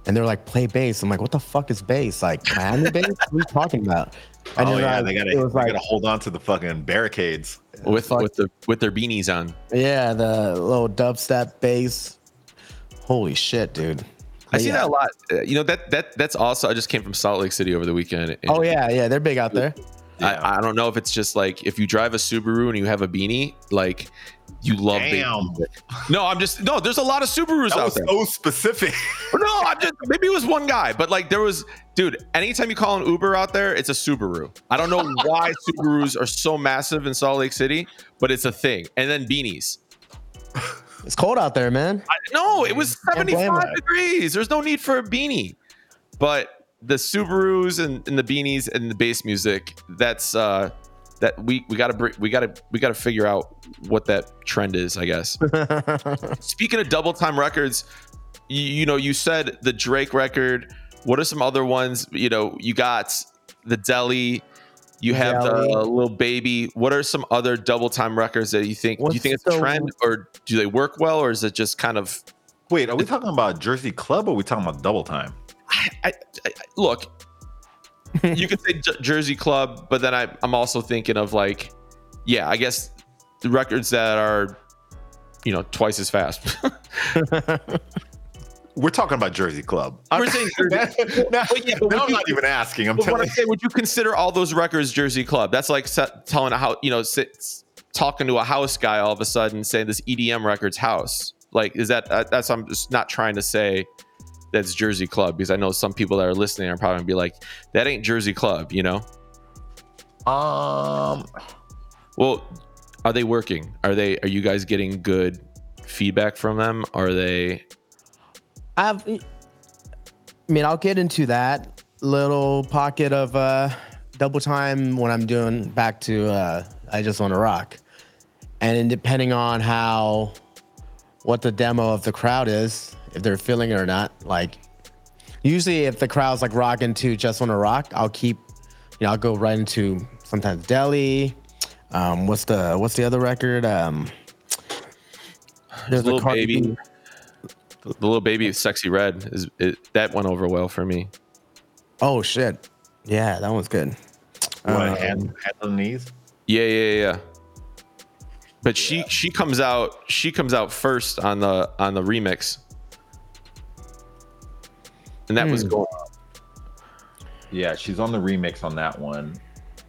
And they're like, play bass. I'm like, what the fuck is bass? Like Miami bass? What are you talking about? I oh didn't yeah, realize they gotta, it was they like, gotta hold on to the fucking barricades. with fuck. with the with their beanies on. yeah, the little dubstep bass. Holy shit, dude. I see Yeah. that a lot. Uh, You know that that that's also. I just came from Salt Lake City over the weekend. and Oh yeah, yeah, they're big out there. I, I don't know if it's just like if you drive a Subaru and you have a beanie, like you love. bass Damn. music. No, I'm just no. There's a lot of Subarus That out was there. so specific. No, I'm just maybe it was one guy, but like there was, dude. Anytime you call an Uber out there, it's a Subaru. I don't know why Subarus are so massive in Salt Lake City, but it's a thing. And then beanies. It's cold out there, man. I, no, it was 75 degrees. There's no need for a beanie. But the Subarus and, and the beanies and the bass music, that's uh that we we gotta we gotta we gotta figure out what that trend is, I guess. Speaking of double time records, you, you know, you said the Drake record. What are some other ones? You know, you got the Deli. You have Deli. the little baby. What are some other double time records that you think? do you think it's a the- trend, or do they work well, or is it just kind of? Wait, are we talking about Jersey Club or are we talking about Double Time? I, I, I, look, you could say J- Jersey Club, but then I, I'm also thinking of like, yeah, I guess the records that are, you know, twice as fast. We're talking about Jersey Club. We're saying Jersey- now, yeah, now I'm you- not even asking. I'm telling I'm saying, would you consider all those records Jersey Club? That's like telling a how you know, sit, talking to a house guy all of a sudden saying this EDM records house. Like, is that uh, that's? I'm just not trying to say that's Jersey Club because I know some people that are listening are probably gonna be like, that ain't Jersey Club, you know? Um, Well, are they working? Are they? Are you guys getting good feedback from them? Are they? I've, I mean, I'll get into that little pocket of uh, double time when I'm doing back to uh, I just want to rock, and depending on how what the demo of the crowd is, if they're feeling it or not. Like usually, if the crowd's like rocking to just want to rock, I'll keep, you know, I'll go right into sometimes Deli. Um, what's the what's the other record? Um, there's a Little Cardi Baby. B- The little baby, sexy red, is it, that went over well for me. Oh shit! Yeah, that one's good. what, Um, hand, hand on the knees? Yeah, yeah, yeah. but she she comes out she comes out first on the on the remix, and that was Hmm. going Yeah, she's on the remix on that one.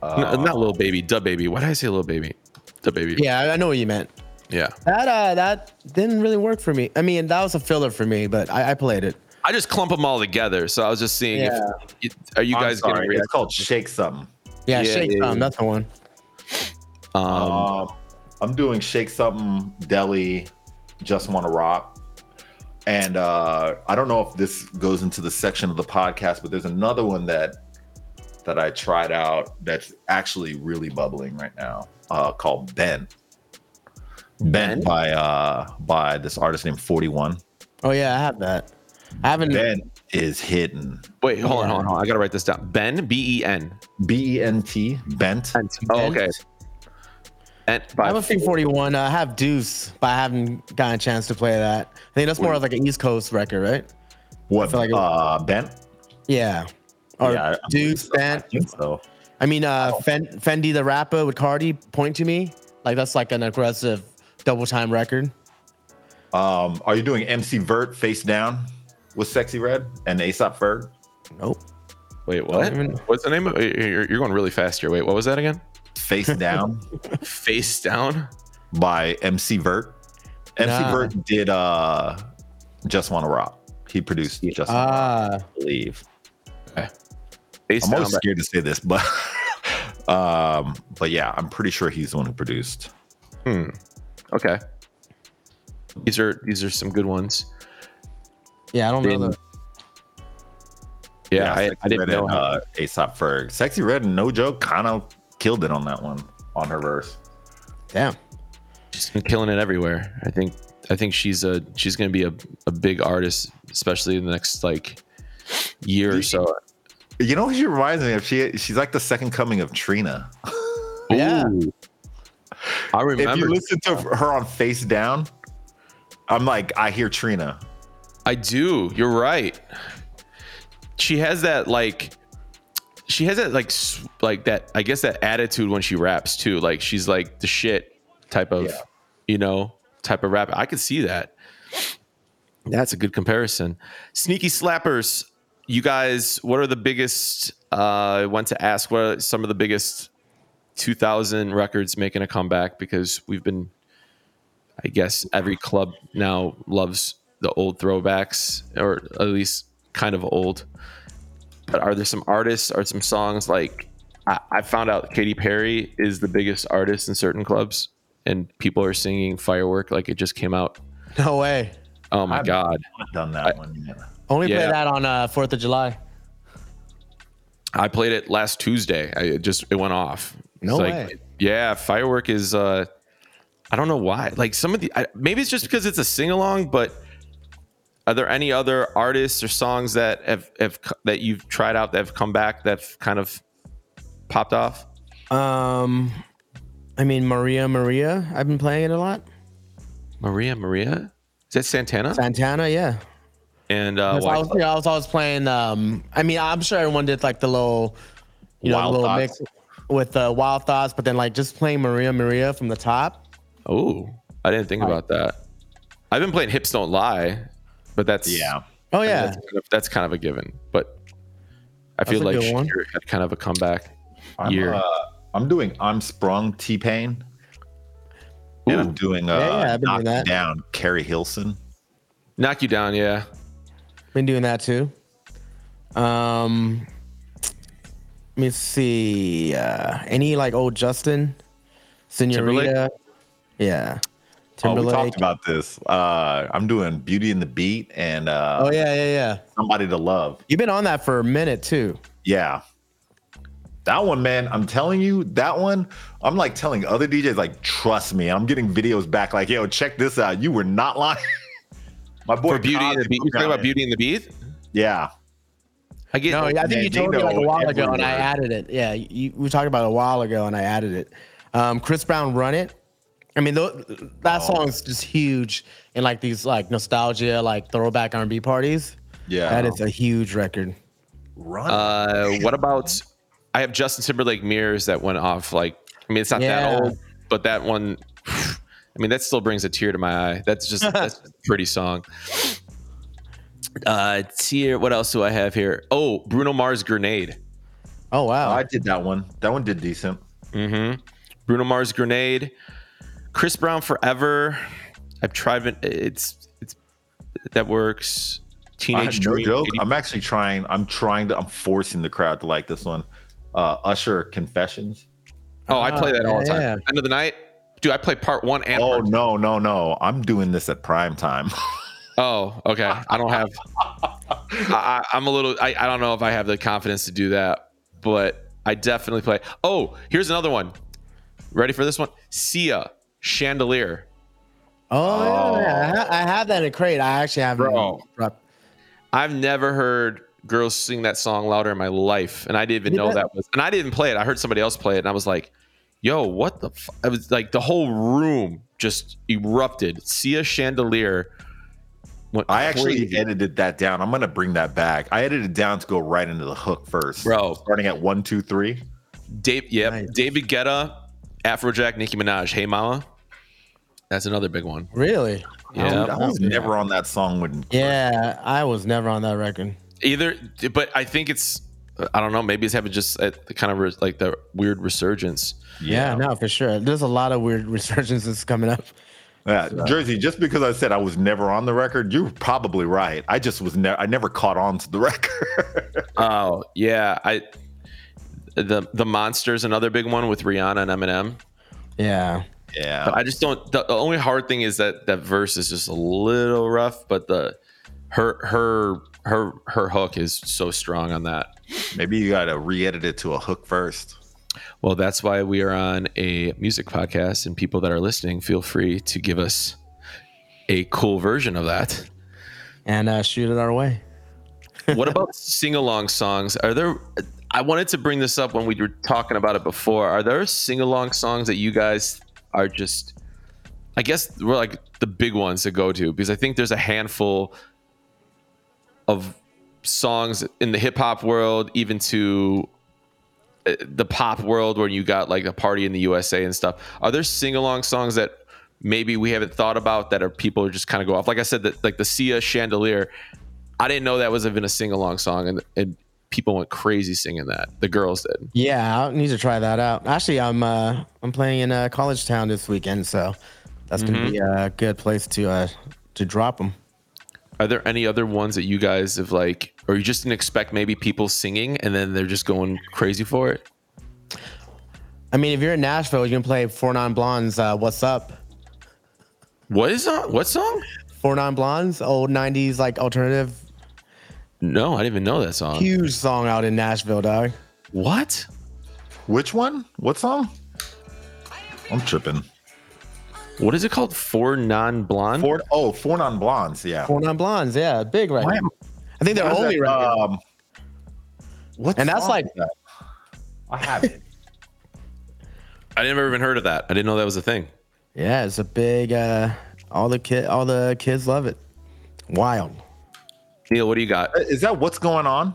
N- Uh, not little baby, DaBaby. Why did I say little baby? DaBaby. Yeah, I- I know what you meant. Yeah. That uh, that didn't really work for me. I mean, that was a filler for me, but I, I played it. I just clump them all together. So I was just seeing Yeah. if are you I'm guys sorry, getting It's called Shake Something. Yeah, Yeah, Shake something. Thumb, that's the one. um, Um, I'm doing Shake Something, Deli, Just Wanna Rock. And uh, I don't know if this goes into the section of the podcast, but there's another one that that I tried out that's actually really bubbling right now, uh, called Ben. Ben by uh by this artist named 41. Oh yeah, I have that. I haven't. Ben is hidden wait, hold on, hold on, hold on. I gotta write this down. Ben B E N. B E N T Bent. Oh, okay. And I have a few 41. I have Deuce, but I haven't gotten a chance to play that. I think that's more of like an East Coast record, right? What feel like it- uh Bent? Yeah. Or Yeah, I- I Deuce, believe so. I Bent. think so. I mean, uh, Fen- FendiDa Rappa with Cardi, Point to Me. Like that's like an aggressive double time record. Um, are you doing MC Vert face down with Sexy Red and ASAP Ferg? Nope. Wait, what? don't even- What's the name of you're, you're going really fast here. Wait, what was that again? Face Down Face down. by MC Vert. MC Nah. Vert did uh Just Wanna Rock. He produced Just Wanna Rock, Ah, I believe. Face I'm down. always by- scared to say this, but um, but yeah, I'm pretty sure he's the one who produced. Hmm. Okay. These are these are some good ones. yeah, I don't know. The, Yeah, I, I didn't Red know. and, how- uh, ASAP Ferg. Sexy Red, no joke, kind of killed it on that one on her verse. damn. she's been killing it everywhere. I think I think she's a she's gonna be a, a big artist, especially in the next like year or so. You know who she reminds me of? She she's like the second coming of Trina. Yeah. Ooh. I remember. if you listen to her on Face Down, I'm like, I hear Trina. I do. You're right. She has that like she has that like like that I guess that attitude when she raps too. Like she's like the shit type of Yeah. you know type of rap. I could see that. That's a good comparison. Sneaky slappers. You guys, what are the biggest? Uh, I want to ask what are some of the biggest 2000 records making a comeback because we've been I guess every club now loves the old throwbacks, or at least kind of old. But are there some artists or some songs like I, I found out Katy Perry is the biggest artist in certain clubs, and people are singing "Firework" like it just came out. No way. Oh my I've- god! Done that one yet. Only play that on uh, Fourth of July. I played it last Tuesday. I it just it went off. No way. Yeah, "Firework" is. uh I don't know why. Like some of the I, maybe it's just because it's a sing along, but are there any other artists or songs that have, have that you've tried out that have come back that have kind of popped off? Um, I mean Maria Maria. I've been playing it a lot. Maria, Maria, is that Santana? Santana, yeah. And uh, I, was, I was always playing. Um, I mean, I'm sure everyone did like the little, you know, the little Thoughts. mix with uh, Wild Thoughts, but then like just playing Maria Maria from the top. oh, I didn't think about that. I've been playing "Hips Don't Lie," but that's Yeah. Oh yeah, that's kind of, that's kind of a given. But I feel like good had kind of a comeback I'm, year. uh, I'm doing I'm Sprung T Pain. And I'm doing uh, Yeah, yeah, I've been Knock doing that. You Down, Keri Hilson. Knock you down, yeah. been doing that too. Um, let me see. Uh, any like old Justin, Senorita, Timberlake? yeah, Oh, we Timberlake. talked about this. Uh, I'm doing Beauty and the Beat and uh, oh yeah, yeah, yeah. Somebody to Love. You've been on that for a minute too. Yeah. That one, man, I'm telling you, that one, I'm like telling other DJs, like, trust me. I'm getting videos back, like, yo, check this out. You were not lying. My boy For Beauty and the Beat, you're talking about Beauty and the Beat? Yeah. I get. No, I think man, you they told me like a while ago, and I added it. Yeah, you, we talked about it a while ago, and I added it. Um, Chris Brown, "Run It." I mean, tho- that Oh. song is just huge in like these like nostalgia, like throwback R&B parties. Yeah. That is a huge record. Run. Uh, what about? I have Justin Timberlake mirrors that went off. Like, I mean, it's not Yeah. that old, but that one, I mean, that still brings a tear to my eye. That's just that's a pretty song. Uh, tear. What else do I have here? Oh, Bruno Mars "Grenade." Oh wow. I did that one. That one did decent. Mm-hmm. Bruno Mars "Grenade." Chris Brown "Forever." I've tried it. It's it's that works. Teenage had no Dream. joke. 80 I'm actually trying. I'm trying to. I'm forcing the crowd to like this one. Uh, Usher Confessions. Oh, I play that all the time. Yeah. End of the night, dude. I play part one and Oh part two. no, no, no! I'm doing this at prime time. Oh, okay. I don't have. I, I, I'm a little. I, I don't know if I have the confidence to do that, but I definitely play. Oh, here's another one. Ready for this one? Sia Chandelier. Oh, yeah, I, oh. I have that in crate. I actually have. It. Bro. I've never heard girls sing that song louder in my life, and I didn't even You know bet. that was. And I didn't play it. I heard somebody else play it, and I was like, "Yo, what the?" F-? I was like, the whole room just erupted. Sia Chandelier. Went I actually crazy. edited that down. I'm gonna bring that back. I edited down to go right into the hook first, Bro. Starting at one, two, three. Dave, yep, Nice. David Guetta, Afrojack, Nicki Minaj, Hey Mama. That's another big one. Really? Yeah. I was never on that song when. Yeah, I was never on that record. Either, but I think it's, I don't know, maybe it's having just uh, a, kind of re- like the weird resurgence. Yeah, no, for sure. There's a lot of weird resurgences coming up. Yeah, Jersey. Just because I said I was never on the record, you're probably right. I just was never. I never caught on to the record. Oh yeah, I the the monsters another big one with Rihanna and Eminem. Yeah. yeah, But I just don't. The, the only hard thing is that that verse is just a little rough, but the her her her her hook is so strong on that. maybe you got to re-edit it to a hook first. Well, that's why we are on a music podcast, and people that are listening, feel free to give us a cool version of that. And uh, shoot it our way. what about sing along songs? Are there? I wanted to bring this up when we were talking about it before. Are there sing along songs that you guys are just? I guess we're like the big ones to go to because I think there's a handful of songs in the hip hop world, even to the pop world, where you got like a party in the USA and stuff. Are there sing along songs that maybe we haven't thought about that are people just kind of go off? Like I said, that like the Sia Chandelier. I didn't know that was even a sing along song, and, and people went crazy singing that. The girls did. Yeah, I need to try that out. Actually, I'm uh, I'm playing in uh, College Town this weekend, so that's gonna be a good place to uh, to drop them. Are there any other ones that you guys have like, or you just didn't expect maybe people singing and then they're just going crazy for it? I mean, if you're in Nashville, you can play Four Non Blondes. Uh, What's up? What is that? What song? Four Non Blondes, old '90s like alternative, No, I didn't even know that song. huge song out in Nashville, dog. What? Which one? What song? I'm tripping. What is it called? Four non blonde. Four, oh, four non blondes. Yeah. Four Non Blondes, yeah, big record. I think they're only that, record. Um, what And that's like- that? I have it. I never even heard of that. I didn't know that was a thing. Yeah, it's a big. uh All the kid, all the kids love it. Wild. Neil, what do you got? Is that what's going on?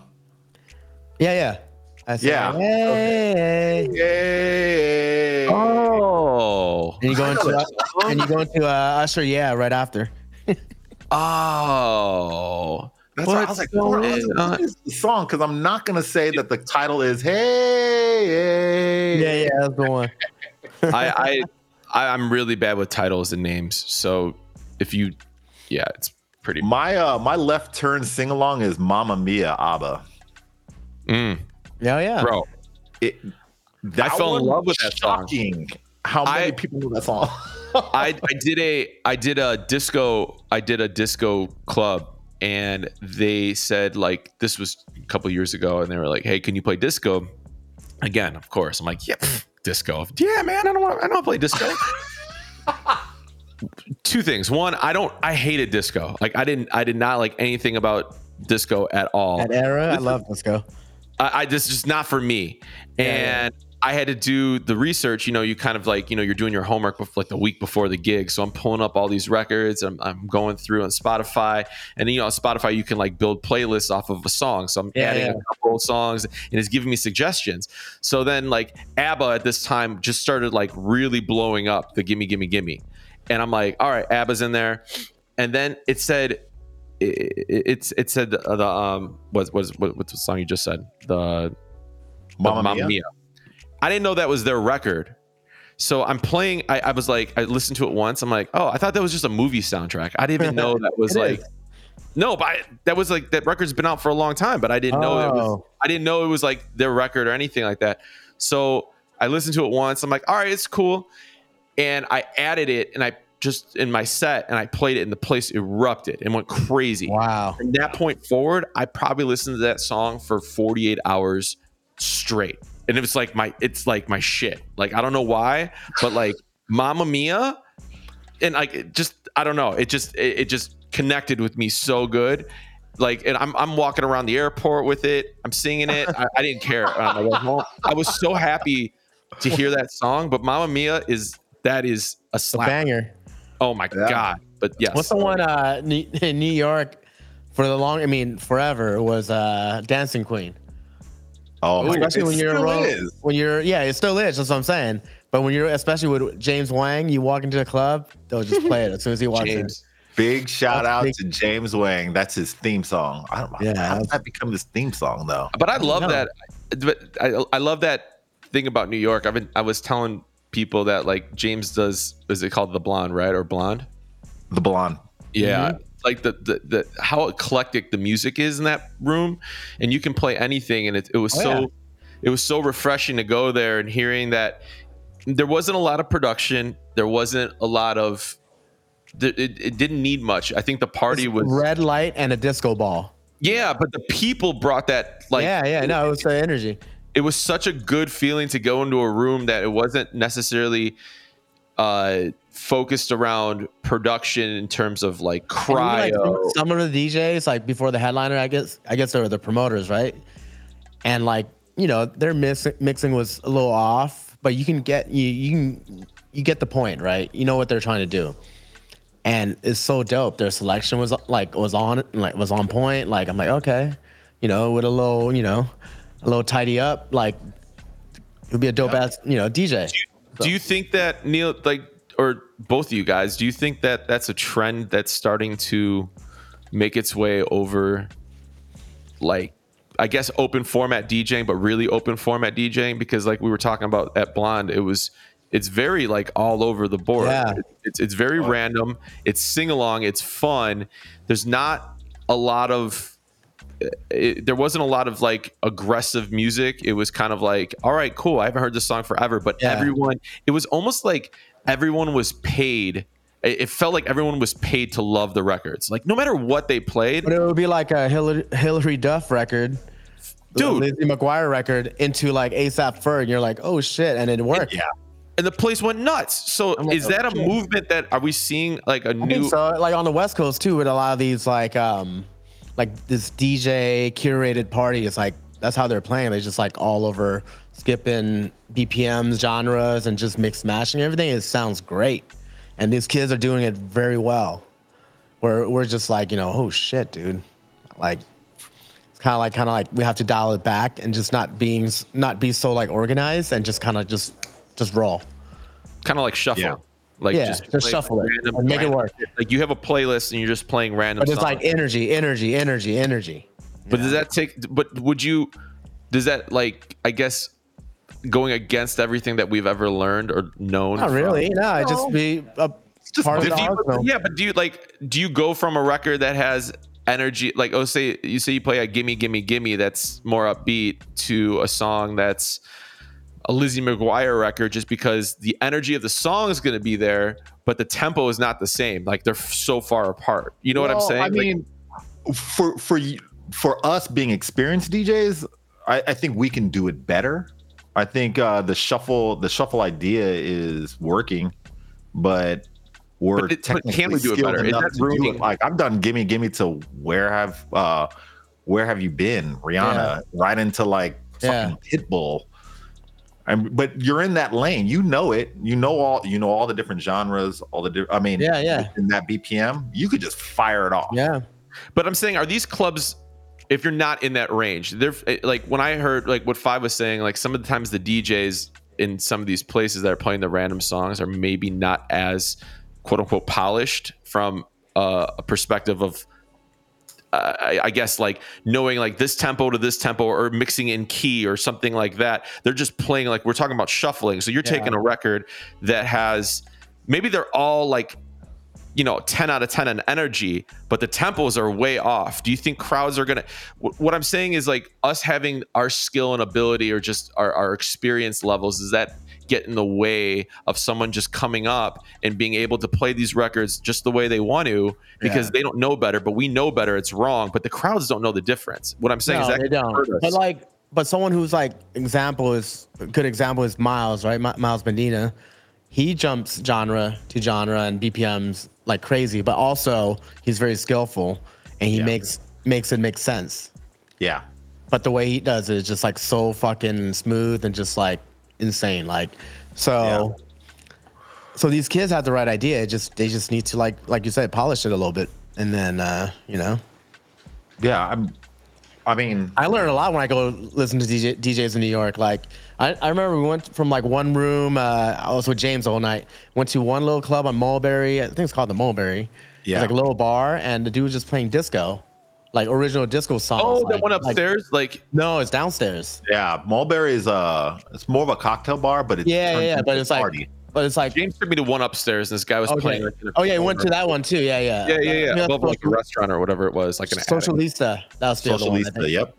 Yeah, yeah. I say, Yeah. Hey, Yay! Oh, and you go into uh, and you go into uh, Usher, yeah, right after. oh. That's why I was like, going what on? the song? Because I'm not gonna say that the title is Hey. hey. Yeah, yeah, that's the one. I, I, I, I'm really bad with titles and names. So if you, yeah, it's pretty. My uh my left turn sing along is Mamma Mia ABBA. Mm, Yeah, yeah. bro, It, that I fell in love with was that song. How many I- people know that song? I, I did a I did a disco I did a disco club and they said like this was a couple years ago and they were like hey can you play disco? Again of course. I'm like yeah disco. Yeah man I don't want I don't play disco. Two things. One I don't I hated disco. Like I didn't I did not like anything about disco at all. That era, I This is- love disco. I, I just just not for me. And I had to do the research. You know, you kind of like you know you're doing your homework before, like the week before the gig. So I'm pulling up all these records. I'm, I'm going through on Spotify, and then, you know on Spotify you can like build playlists off of a song. So I'm Yeah, adding yeah. a couple of songs, and it's giving me suggestions. So then like ABBA at this time just started like really blowing up the gimme gimme gimme. and I'm like, all right, ABBA's in there, and then it said, it, it, it's it said the, the um was was what, what's the song you just said the Mamma Mia? Mia. I didn't know that was their record. So I'm playing. I, I was like, I listened to it once. I'm like, oh, I thought that was just a movie soundtrack. I didn't even know that was like, is. no, but I, that was like that record's been out for a long time. But I didn't know it was. Oh. I didn't know it was like their record or anything like that. So I listened to it once. I'm like, all right, it's cool. And I added it, and I just in my set, and I played it, and the place erupted and went crazy. Wow. From that point forward, I probably listened to that song for 48 hours straight. And it was like my it's like my shit. Like I don't know why, but like Mamma Mia and like it just I don't know. It just it, it just connected with me so good. Like and I'm I'm walking around the airport with it. I'm singing it. I, I didn't care. on I was so happy to hear that song, but Mamma Mia is that is a A slap. banger. Oh my Yeah. god. But yes. What's the one uh, in New York for the long? I mean, forever was uh, Dancing Queen. Oh, my Especially God. when you're still ro- is. when you're yeah, it still is. That's what I'm saying. But when you're especially with James Wang, you walk into a club, they'll just play it as soon as he walks James. Big shout That's out big. to James Wang. That's his theme song. I don't know. Yeah. How did that become his theme song though? But I love know. that. But I, I love that thing about New York. I've been I was telling people that like James does. Is it called the blonde right or blonde? The blonde. Yeah. Mm-hmm. Like the, the the how eclectic the music is in that room, and you can play anything, and it, it was Oh, so yeah. it was so refreshing to go there and hearing that there wasn't a lot of production, there wasn't a lot of it, it, it didn't need much. I think the party in. was Red light and a disco ball. yeah, but the people brought that like yeah, yeah, no, it was the energy. It was such a good feeling to go into a room that it wasn't necessarily uh focused around production in terms of like even, like, cryo. some of the DJs, like before the headliner, I guess, I guess they were the promoters, right? And like, you know, their mix, mixing was a little off, but you can get you you can you get the point, right? You know what they're trying to do, and it's so dope. Their selection was like was on like was on point. Like I'm like, okay, you know, with a little, you know, a little tidy up, like it would be a dope ass, you know, DJ. do you think that Neil like or both of you guys, do you think that that's a trend that's starting to make its way over like I guess open format DJing, but really open format DJing because like we were talking about at Blonde, it was it's very like all over the board. Yeah. It's it's very random. It's sing along. It's fun. There's not a lot of it, there wasn't a lot of like aggressive music. It was kind of like, all right, cool. I haven't heard this song forever, but Yeah. everyone, it was almost like everyone was paid. It felt like everyone was paid to love the records. Like no matter what they played, But it would be like a Hillary, Hilary Duff record, Dude. Lizzie McGuire record into like ASAP Ferg. You're like, oh shit, and it worked. Yeah. and the place went nuts. So like, is that oh, a shit. movement that are we seeing like a I new? so. Like on the West Coast too, with a lot of these like um like this DJ curated party. It's like that's how they're playing. They just like all over skipping BPMs, genres, and just mix mashing everything. It sounds great, and these kids are doing it very well. We're we're just like you know, oh shit, dude, like. It's kind of like, kind of like we have to dial it back and just not being, not be so like organized and just kind of just, just roll. kind of like shuffle. Yeah. Like Yeah, just, just shuffle it random- and make it work. Like you have a playlist and you're just playing random. But it's songs. like energy, energy, energy, energy. But does that take? But would you? Does that like? I guess going against everything that we've ever learned or known. Not from- really. No, it just be a just part of the you- arsenal. yeah, but do you like? Do you go from a record that has energy, like oh, say you say you play a "Gimme, Gimme, Gimme" that's more upbeat, to a song that's a Lizzie McGuire record, just because the energy of the song is going to be there, but the tempo is not the same. Like they're f- so far apart. You know what I'm saying? I Like, mean, for for for us being experienced DJs, I, I think we can do it better. I think uh, the shuffle the shuffle idea is working, but we're But it- but technically can we do it better? Is enough that to do ruining- it. Like I've done gimme gimme to where have uh where have you been Rihanna right into like Yeah. fucking Pitbull. And, but you're in that lane, you know it. You know all you know all the different genres, all the di- I mean, Yeah, yeah. In that BPM, you could just fire it off. Yeah. But I'm saying, are these clubs? If you're not in that range, they're eh, like when I heard like what Five was saying, like some of the times the DJs in some of these places that are playing the random songs are maybe not as quote unquote polished from uh, a perspective of I, I guess like knowing like this tempo to this tempo or mixing in key or something like that. They're just playing like we're talking about shuffling. So you're Yeah. taking a record that has maybe they're all like you know 10 out of 10 in energy but the tempos are way off do you think crowds are gonna wh- what i'm saying is like us having our skill and ability or just our, our experience levels is that get in the way of someone just coming up and being able to play these records just the way they want to because Yeah. they don't know better but we know better it's wrong but the crowds don't know the difference what i'm saying is no, that they don't. But like, but someone who's like example is a good example is Miles, right? Mi- Miles Medina. He jumps genre to genre and BPMs like crazy, but also he's very skillful and he Yeah. makes makes it make sense. Yeah. But the way he does it is just like so fucking smooth and just like insane. Like, so, so these kids have the right idea. It just they just need to like like you said, polish it a little bit, and then uh, you know. Yeah. I'm. I mean, I learn a lot when I go listen to DJ, DJs in New York. Like, I, I remember we went from like one room. Uh, I was with James all night. Went to one little club on Mulberry. I think it's called the Mulberry. Yeah. It's like a little bar, and the dude was just playing disco, like original disco songs. oh that like- one upstairs like no, it's downstairs. yeah. Mulberry is uh, it's more of a cocktail bar, but it's Yeah, yeah, yeah. But it's like, but it's like. james took me to one upstairs and this guy was Okay. playing like, Oh yeah, you went to that one too. Yeah, yeah. yeah yeah I yeah mean, above like a restaurant or whatever it was like an attic. Socialista. That was the other one. Socialista. Yep.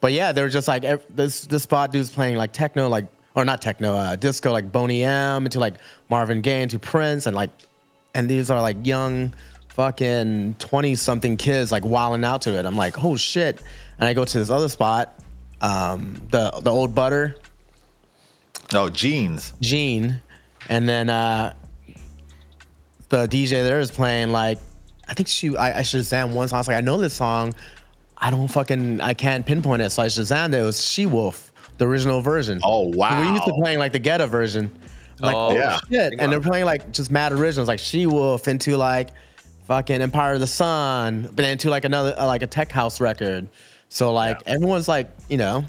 But yeah, they were just like ev- this. This spot dude's playing like techno, like or not techno, uh, disco, like Boney M, into like Marvin Gaye, into Prince, and like, and these are like young, fucking twenty something kids like wilding out to it. I'm like, oh shit! And I go to this other spot, um, the the old butter, No jeans. Gene, and then uh, the DJ there is playing like, I think she, I, I Shazam one song. I was like, I know this song. I don't fucking, I can't pinpoint it. So I Shazammed it. It was She Wolf, the original version. Oh wow. We used to playing like the ghetto version. Like, Oh, oh, yeah. shit. And they're playing like just mad originals, like She Wolf into like fucking Empire of the Sun, but into like another, uh, like a tech house record. So like everyone's like, you know,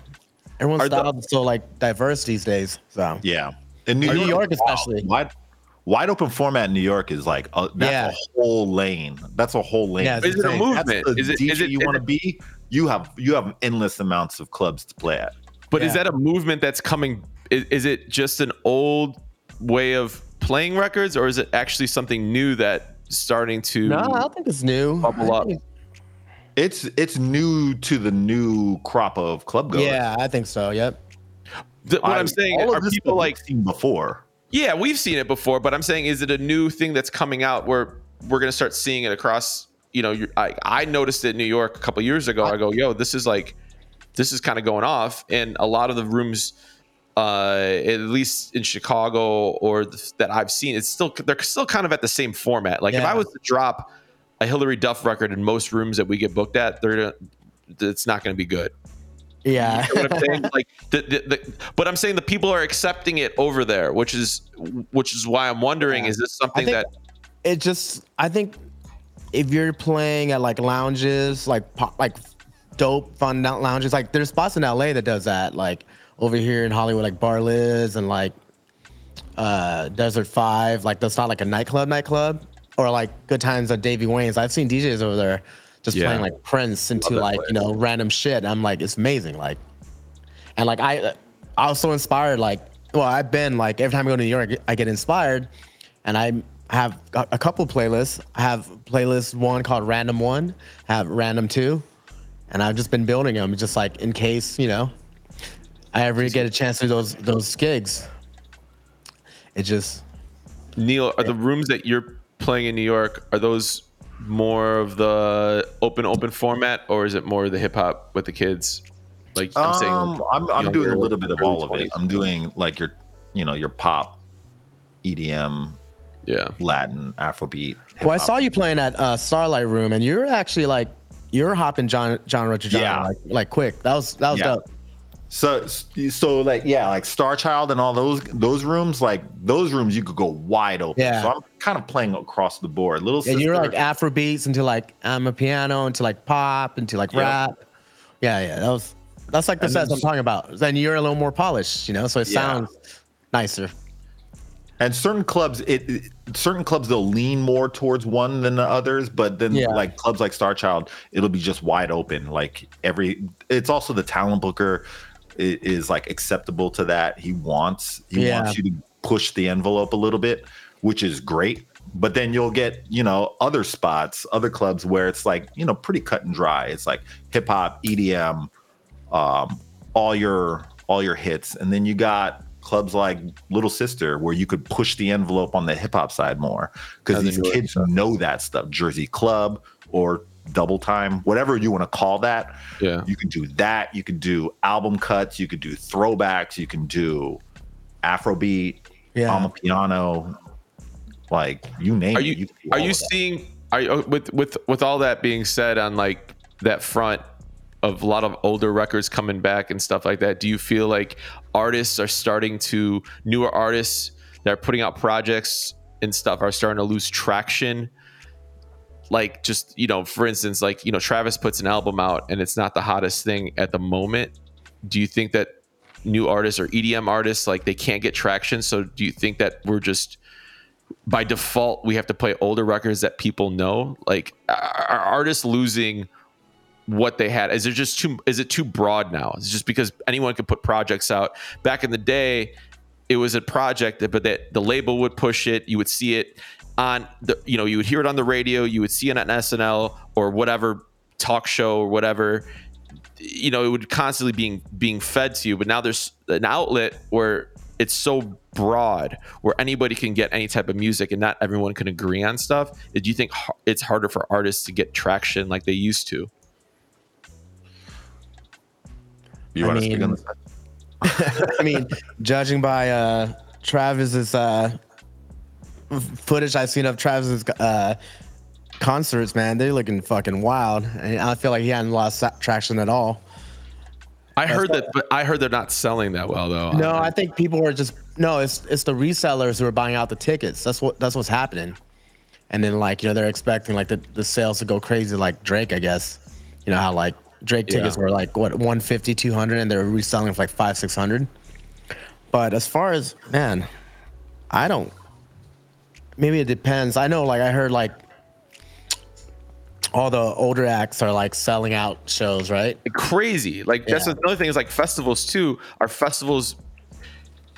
everyone's Are the- style is so like diverse these days. So Yeah. In New Or York, New York wow, especially. wide, wide open format in New York is like a, that's Yeah. a whole lane. That's a whole lane. Yeah, Is it a movement? Is it- DJ is it- you want to be? You have you have endless amounts of clubs to play at. But is that a movement that's coming? Is, is it just an old way of playing records, or is it actually something new that starting to? No, I don't think it's new. Bubble up. think- It's it's new to the new crop of club goers. yeah, I think so. Yep. Th- what I- I'm saying all of are this people like, seen before. yeah, we've seen it before, but I'm saying, is it a new thing that's coming out where we're gonna start seeing it across? You know, I I noticed it in New York a couple years ago. I go, yo, this is like, this is kind of going off, and a lot of the rooms. Uh, at least in Chicago or th- that I've seen, it's still they're still kind of at the same format. Like if I was to drop a Hilary Duff record in most rooms that we get booked at, they're it's not going to be good. Yeah. You know what I'm saying? like, the, the, the, but I'm saying the people are accepting it over there, which is which is why I'm wondering: Yeah. is this something that it just I think if you're playing at like lounges, like pop, like dope fun lou- lounges, like there's spots in LA that does that. Like over here in Hollywood, like Bar Lis and like uh Desert Five, like that's not like a nightclub nightclub. Or like Good Times at Davy Wayne's. I've seen DJs over there just Yeah. playing like Prince into like, place. you know, random shit. I'm like, it's amazing. Like and like I I was so inspired, like well, I've been like every time I go to New York, I get inspired and I have a a couple playlists. I have playlist one called Random One, have Random Two, and I've just been building them just like in case you know I ever get a chance to do those those gigs. It just Neil are the rooms that you're playing in New York are those more of the open open format, or is it more the hip hop with the kids? Like I'm Um, saying, I'm I'm doing a little bit of early all of it. I'm doing like your, you know, your pop, EDM, yeah. Latin, Afrobeat. well, I saw you playing at uh, Starlight Room, and you're actually like you're hopping genre genre to genre Yeah. like, like quick. That was that was Yeah. dope. So so like yeah, like Star Child and all those those rooms, like those rooms you could go wide open. Yeah. So I'm kind of playing across the board. Little And you're like Afro beats into like Amapiano into like pop into like Yep. rap. Yeah, yeah. That was that's like the And sets I'm talking about. Then you're a little more polished, you know, so it Yeah. sounds nicer. and certain clubs it, it- certain clubs they'll lean more towards one than the others but then Yeah. like clubs like star child it'll be just wide open like every it's also the talent booker is, like acceptable to that. He wants he Yeah. wants you to push the envelope a little bit which is great. But then you'll get you know other spots other clubs where it's like you know pretty cut and dry. It's like hip hop edm um, all your all your hits, and then you got clubs like Little Sister where you could push the envelope on the hip hop side more because the these kids know that stuff. Jersey Club or Double Time, whatever you want to call that. Yeah. You can do that. You can do album cuts. You can do throwbacks. You can do Afrobeat, Yeah. Amapiano, like you name Are it. you are you seeing are you, oh, with with with all that being said on like that front of a lot of older records coming back and stuff like that? Do you feel like artists are starting to newer artists that are putting out projects and stuff are starting to lose traction? Like just you know, for instance, like you know, Travis puts an album out and it's not the hottest thing at the moment. Do you think that new artists or EDM artists like they can't get traction? So do you think that we're just by default we have to play older records that people know? Like are artists losing what they had? Is it just too is it too broad now? It's just because anyone could put projects out? Back in the day it was a project but that the label would push it. You would see it on the you know you would hear it on the radio you would see it on snl or whatever talk show or whatever you know it would constantly being being fed to you but now there's an outlet where it's so broad where anybody can get any type of music and not everyone can agree on stuff do you think it's harder for artists to get traction like they used to You I want to speak on mean- this? I mean, judging by uh, Travis's uh, f- footage I've seen of Travis's uh, concerts, man, they're looking fucking wild. And I feel like he hadn't lost traction at all. i heard that but i heard they're not selling that well though No, I think people are just no. It's it's the resellers who are buying out the tickets. That's what that's what's happening. And then like you know they're expecting like the, the sales to go crazy like Drake, I guess. You know how like Drake tickets Yeah. were like what 150, 200 and they're reselling for like 5, 600. But as far as man, I don't maybe it depends. I know like I heard like all the older acts are like selling out shows, right? crazy. Like that's Yeah. another thing is like festivals too. Are festivals,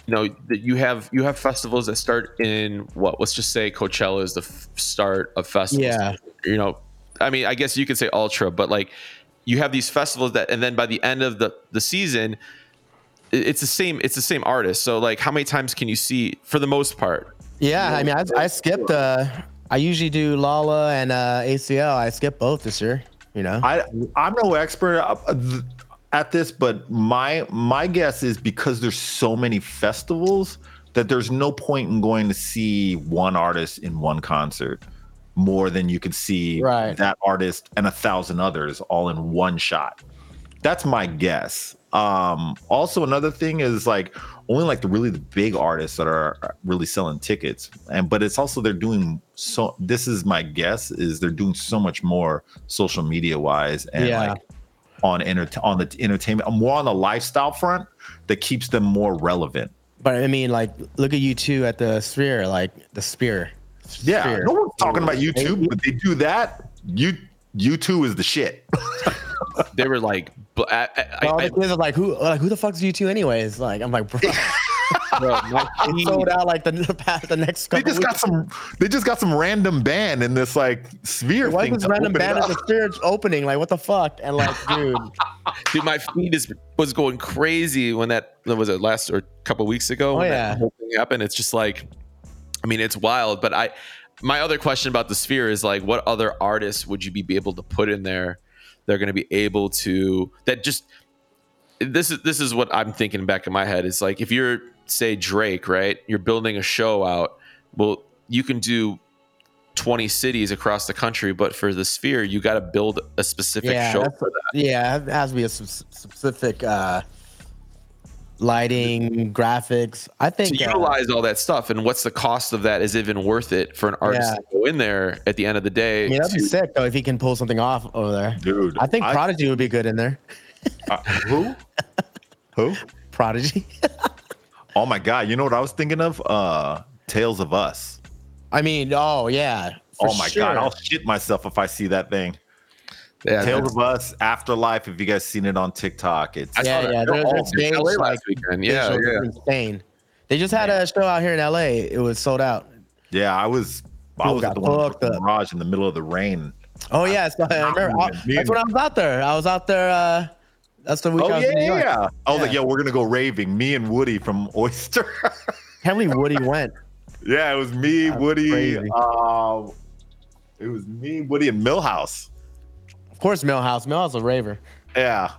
you know, that you have you have festivals that start in what? Let's just say Coachella is the f- start of festivals. Yeah. You know, I mean, I guess you could say ultra, but like you have these festivals that, and then by the end of the the season, it's the same. It's the same artist. So like, how many times can you see? For the most part, Yeah, I mean, I, I skipped. Uh, I usually do Lala and uh, ACL. I skipped both this year. You know, I I'm no expert uh, at this, but my my guess is because there's so many festivals that there's no point in going to see one artist in one concert more than you could see Right. that artist and a thousand others all in one shot. That's my guess. Um, also, another thing is like only like the really the big artists that are really selling tickets, and but it's also they're doing so. This is my guess is they're doing so much more social media wise and Yeah. like on enter- on the entertainment, more on the lifestyle front that keeps them more relevant. but I mean, like, look at U2 at the Sphere, like the Spear. Yeah, Sphere. no one's talking about U2, but they do that. You U2 is the shit. they were like, bl- I, I, All I, the kids are like, who, like, who the fuck's U2, anyways? Like, I'm like, bro, bro, my it sold out like the the, past, the next they couple just got some. They just got some random band in this like sphere Why thing. this random band at up. the Sphere opening? Like, what the fuck? And like, dude, Dude, my feed is was going crazy when that that was it last or a couple weeks ago. Oh, when yeah. that whole thing happened. It's just like, I mean, it's wild. But I, my other question about the sphere is like, what other artists would you be able to put in there? They're going to be able to that just. This is this is what I'm thinking back in my head. It's like if you're say Drake, right? You're building a show out. Well, you can do 20 cities across the country, but for the sphere, you got to build a specific yeah, show for that. yeah, it has to be a specific uh, lighting, graphics. I to think uh, utilize all that stuff and what's the cost of that is even worth it for an artist Yeah. to go in there at the end of the day I mean, that'd be sick though if he can pull something off over there. dude? I think Prodigy would be good in there. uh, who? Who? Prodigy. Oh my god! You know what I was thinking of? Uh, Tales of Us. I mean, oh yeah. oh my sure. god, I'll shit myself if I see that thing. Yeah, Tales of Us, Afterlife. If you guys seen it on TikTok, it's I Yeah, that. yeah. They're all a in stage LA like weekend. Yeah, yeah. insane. They just had a show out here in LA. It was sold out. yeah. I was I was got at the one fucked in the garage in the middle of the rain. Oh yeah, so I remember. I- that's when I was out there. I was out there. Uh, that's the week Oh I was yeah, in New yeah, York. yeah. I was like, yo, we're gonna go raving. Me and Woody from Oyster. Can't believe Woody went. yeah, it was me, That's Woody. Uh, it was me, Woody, and Millhouse. Of course, Millhouse. Millhouse a raver. Yeah.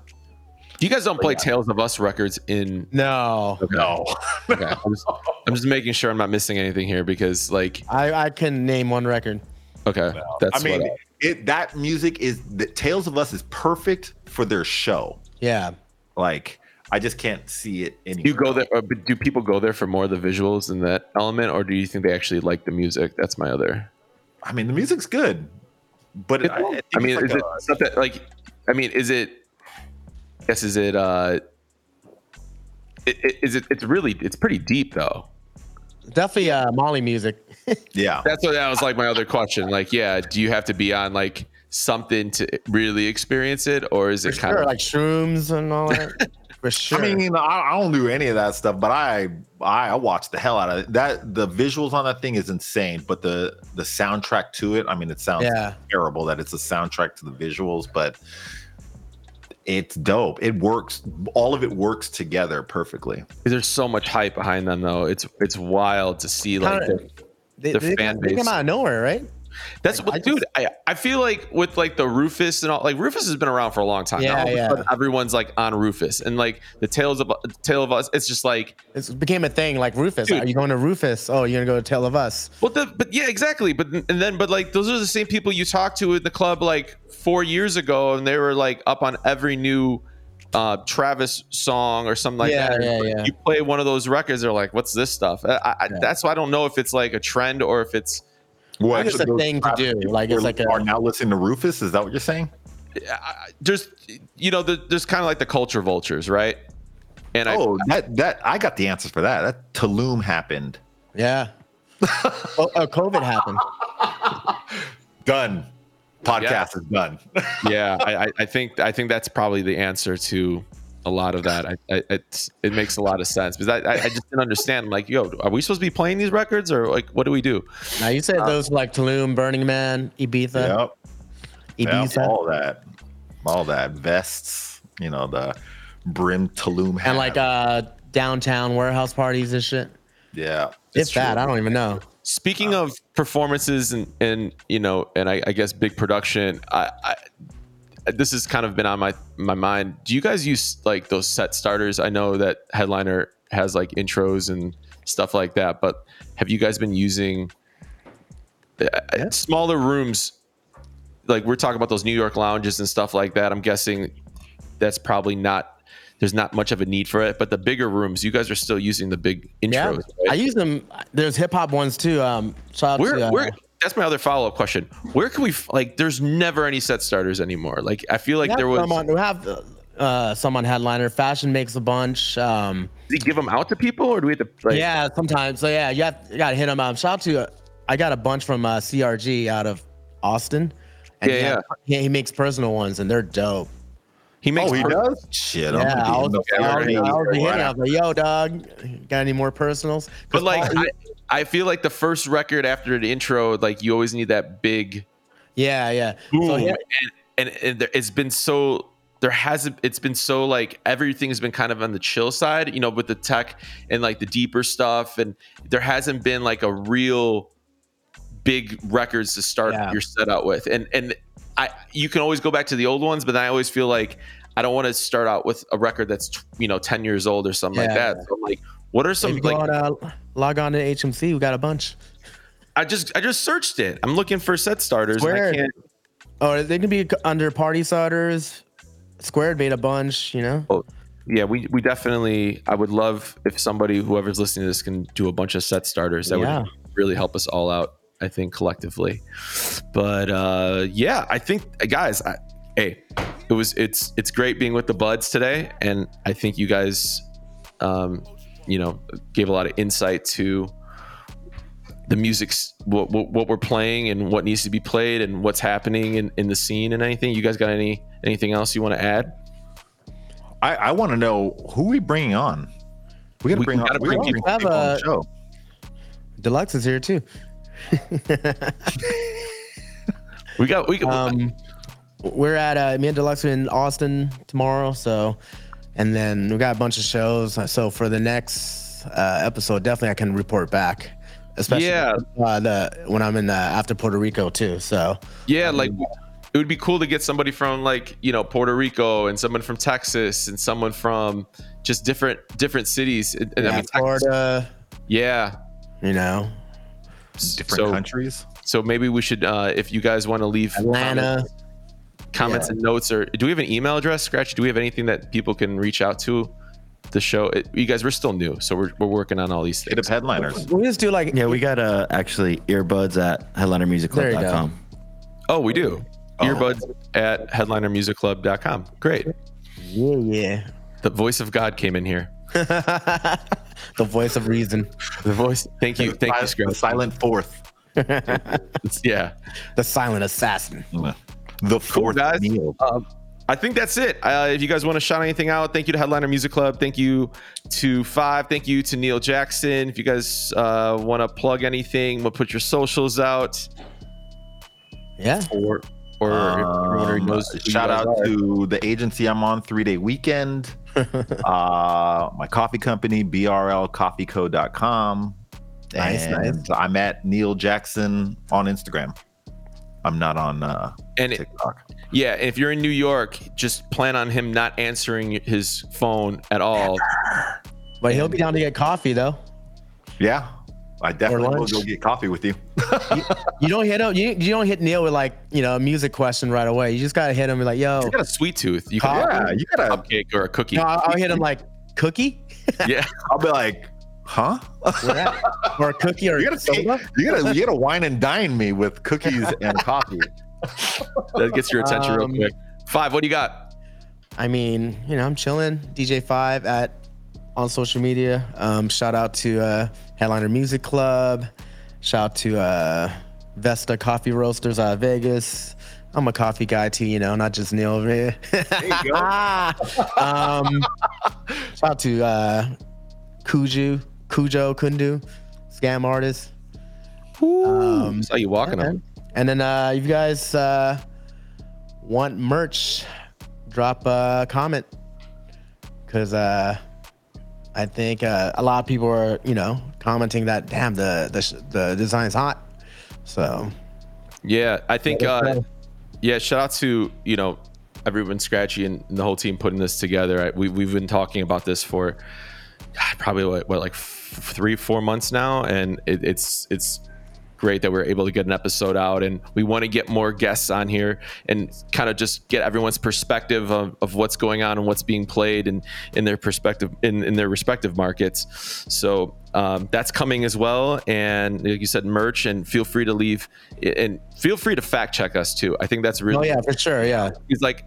You guys don't play Tales of Us records in. No, No. Okay. I'm, just, I'm just making sure I'm not missing anything here because, like, I I can name one record. okay, that's I mean, what. it that music is the Tales of Us is perfect for their show. Yeah. Like, I just can't see it anywhere. Do you go there? Uh, or do people go there for more of the visuals and that element, or do you think they actually like the music? That's my other. I mean, the music's good, but I, I, think I mean, is like it a- stuff that like? I mean, is it? I guess is it? uh i- i- Is it? It's really. It's pretty deep though. Definitely uh, Molly music. yeah. That's what that was like my other question. Like, yeah, do you have to be on like something to really experience it, or is For it kind sure, of like shrooms and all that. For sure. I mean, I, I don't do any of that stuff, but I, I I watch the hell out of it. That the visuals on that thing is insane, but the the soundtrack to it, I mean, it sounds Yeah. terrible that it's a soundtrack to the visuals, but it's dope. It works. All of it works together perfectly. there's so much hype behind them though. It's it's wild to see like Kinda- the, they, the they, fan they base. come out of nowhere, right? That's Like, what, I dude. I, I feel like with like the Rufus and all, like Rufus has been around for a long time. Yeah, Now yeah. everyone's like on Rufus, and like the tales of tale of us. It's just like, It became a thing. Like Rufus. Dude. Are you going to Rufus? Oh, you're gonna go to Tale of Us. well, the, but yeah, exactly. But and then, but like those are the same people you talked to at the club like four years ago, and they were like up on every new uh Travis song or something like Yeah, that. yeah, yeah. You play one of those records, they're like, "What's this stuff?" I, I, That's why I don't know if it's like a trend or if it's Well, think it's a thing to do. Like, it's are- like a- are now listening to Rufus. Is that what you're saying? I- there's you know the, there's kind of like the culture vultures, right? And I oh, that that I got the answers for that. That Tulum happened. Yeah. oh, oh, COVID happened. Done. Podcast is done. yeah, I, I- I think I think that's probably the answer to a lot of that. I, I it's, it makes a lot of sense because I, I, I just didn't understand. Like, yo, are we supposed to be playing these records or like what do we do? Now you said those like Tulum, Burning Man, Ibiza, yep. Yep, Ibiza, all that, all that vests. You know the brim Tulum hat. and like uh downtown warehouse parties and shit. yeah, It's bad. I don't even know. Speaking of performances and and you know and I, I guess big production, I, I this has kind of been on my my mind. Do you guys use like those set starters? I know that Headliner has like intros and stuff like that, but have you guys been using uh, smaller rooms? Like we're talking about those New York lounges and stuff like that. I'm guessing that's probably not. There's not much of a need for it, but the bigger rooms, you guys are still using the big intros. Yeah, right? I use them. There's hip hop ones too. Um, shout out to uh, that's my other follow up question. Where can we like? There's never any set starters anymore. Like I feel like there was. some on, we have uh, some on headliner. Fashion makes a bunch. Um, Do you give them out to people, or do we have to? Like, yeah, sometimes. So yeah, you have you gotta hit them. Um, shout out to uh, I got a bunch from uh, CRG out of Austin. And Yeah, he, has- he, he makes personal ones and they're dope. he makes. Oh, he per- does. Shit. I'm Yeah, gonna be I was, I was, I was hitting. right I was like, "Yo, dog, got any more personals?" But like, Paul- I, I feel like the first record after the intro, like you always need that big yeah, yeah. boom, So here- and, and and there, it's been so. There hasn't. It's been so like everything has been kind of on the chill side, you know, with the tech and like the deeper stuff, and there hasn't been like a real big records to start Yeah. your set out with. And and I you can always go back to the old ones, but then I always feel like I don't want to start out with a record that's you know ten years old or something like that. So I'm like, what are some like? on, uh, log on to HMC, we got a bunch. I just I just searched it. I'm looking for set starters. Can't. Oh, they can be under party starters. Squared made a bunch, you know. Oh, Yeah, we we definitely. I would love if somebody, whoever's listening to this, can do a bunch of set starters. That Yeah. would really help us all out. I think collectively. But uh, yeah, I think guys, I, hey, it was it's it's great being with the buds today, and I think you guys, um, you know, gave a lot of insight to the music's what, what what we're playing and what needs to be played and what's happening in, in the scene and anything. You guys got any anything else you want to add? I, I want to know who we bringing on. We got to We bring on. gotta We bring gotta people- bring Have people on the a- show. Deluxe is here too. We got we got Um, we're at uh, me and Deluxe in Austin tomorrow, so and then we got a bunch of shows. So for the next uh, episode, definitely I can report back, especially Yeah. uh, the when I'm in uh, after Puerto Rico too. So Yeah, like it would be cool to get somebody from like you know Puerto Rico and someone from Texas and someone from just different different cities. And, and I yeah, mean, Texas- Florida, yeah. you know, Different so, countries. So maybe we should, uh, if you guys want to leave Atlanta. comments, comments and notes, or do we have an email address, Scratch? Do we have anything that people can reach out to? The show, it, you guys, we're still new, so we're, we're working on all these Hit up things. headliners. We just do like Yeah, we got uh, actually earbuds at There you headlinermusicclub.com. Oh, we do. Earbuds at headlinermusicclub.com. Great. yeah, yeah. The voice of God came in here. the voice of reason, The voice. Thank you. Thank you, The Scratch. silent fourth. Yeah. the silent assassin. The fourth guys. meal. Um, I think that's it. Uh, if you guys want to shout anything out, thank you to Headliner Music Club. Thank you to Five. Thank you to Neil Jackson. If you guys uh, want to plug anything, we'll put your socials out. Yeah. Or, or Um, knows shout out are. to the agency I'm on, Three Day Weekend. uh, my coffee company, brlcoffeeco.com. Nice, and I'm at Neil Jackson on Instagram. I'm not on uh, and it, TikTok. yeah, and if you're in New York, just plan on him not answering his phone at all. But he'll be down to get coffee though. Yeah, I definitely will go get coffee with you. You don't hit him. You, you don't hit Neil with like you know a music question right away. You just gotta hit him with like, yo. You got a sweet tooth. You Coffee? yeah, you gotta. a cupcake or a cookie. No, I'll, I'll hit him like cookie Yeah. I'll be like, huh? Or a cookie or You gotta, soda. you gotta, you gotta wine and dine me with cookies and coffee. That gets your attention real Um, quick. Five, what do you got? I mean, you know, I'm chilling. DJ Five at on social media. Um, shout out to uh, Headliner Music Club. Shout out to uh, Vesta Coffee Roasters out of Vegas. I'm a coffee guy too, you know, not just Neil over here. um, shout out to uh, Kuju, Kujo Kundu, scam artist. Um, Saw you walking yeah, up. And then uh, if you guys uh, want merch, drop a comment because uh, I think uh, a lot of people are, you know, commenting that damn the the, the design's hot. So Yeah, I think. Uh, yeah, shout out to you know everyone, Scratchy, and the whole team putting this together. I, we we've been talking about this for God, probably what, what like f- three, four months now, and it, it's it's great that we're able to get an episode out and we want to get more guests on here and kind of just get everyone's perspective of, of what's going on and what's being played and in their perspective in, in their respective markets so um, that's coming as well and like you said merch and feel free to leave and feel free to fact check us too i think that's really oh yeah, for sure, yeah. He's like,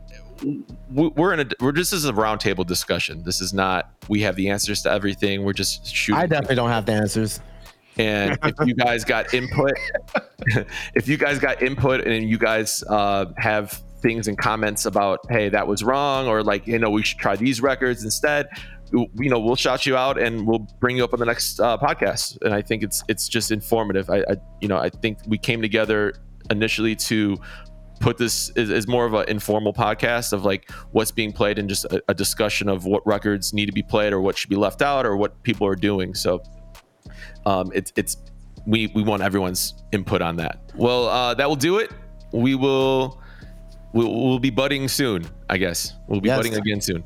we're in a, we're just as a roundtable discussion. This is not, we have the answers to everything. We're just shooting. I definitely don't have the answers. And if you guys got input, if you guys got input and you guys uh, have things and comments about, hey, that was wrong, or like, you know, we should try these records instead. You know, we'll shout you out and we'll bring you up on the next uh, podcast. And I think it's it's just informative. I, I you know I think we came together initially to put this is, is more of an informal podcast of like what's being played and just a, a discussion of what records need to be played or what should be left out or what people are doing. So um, it's it's we we want everyone's input on that. Well, uh, that will do it. We will we'll, we'll be budding soon. I guess we'll be Yes. budding again soon.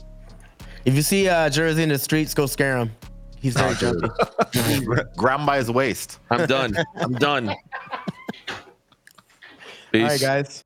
If you see uh, Jerzy in the streets, go scare him. He's very jumpy. Grab him by his waist. I'm done. I'm done. All Peace. right, guys.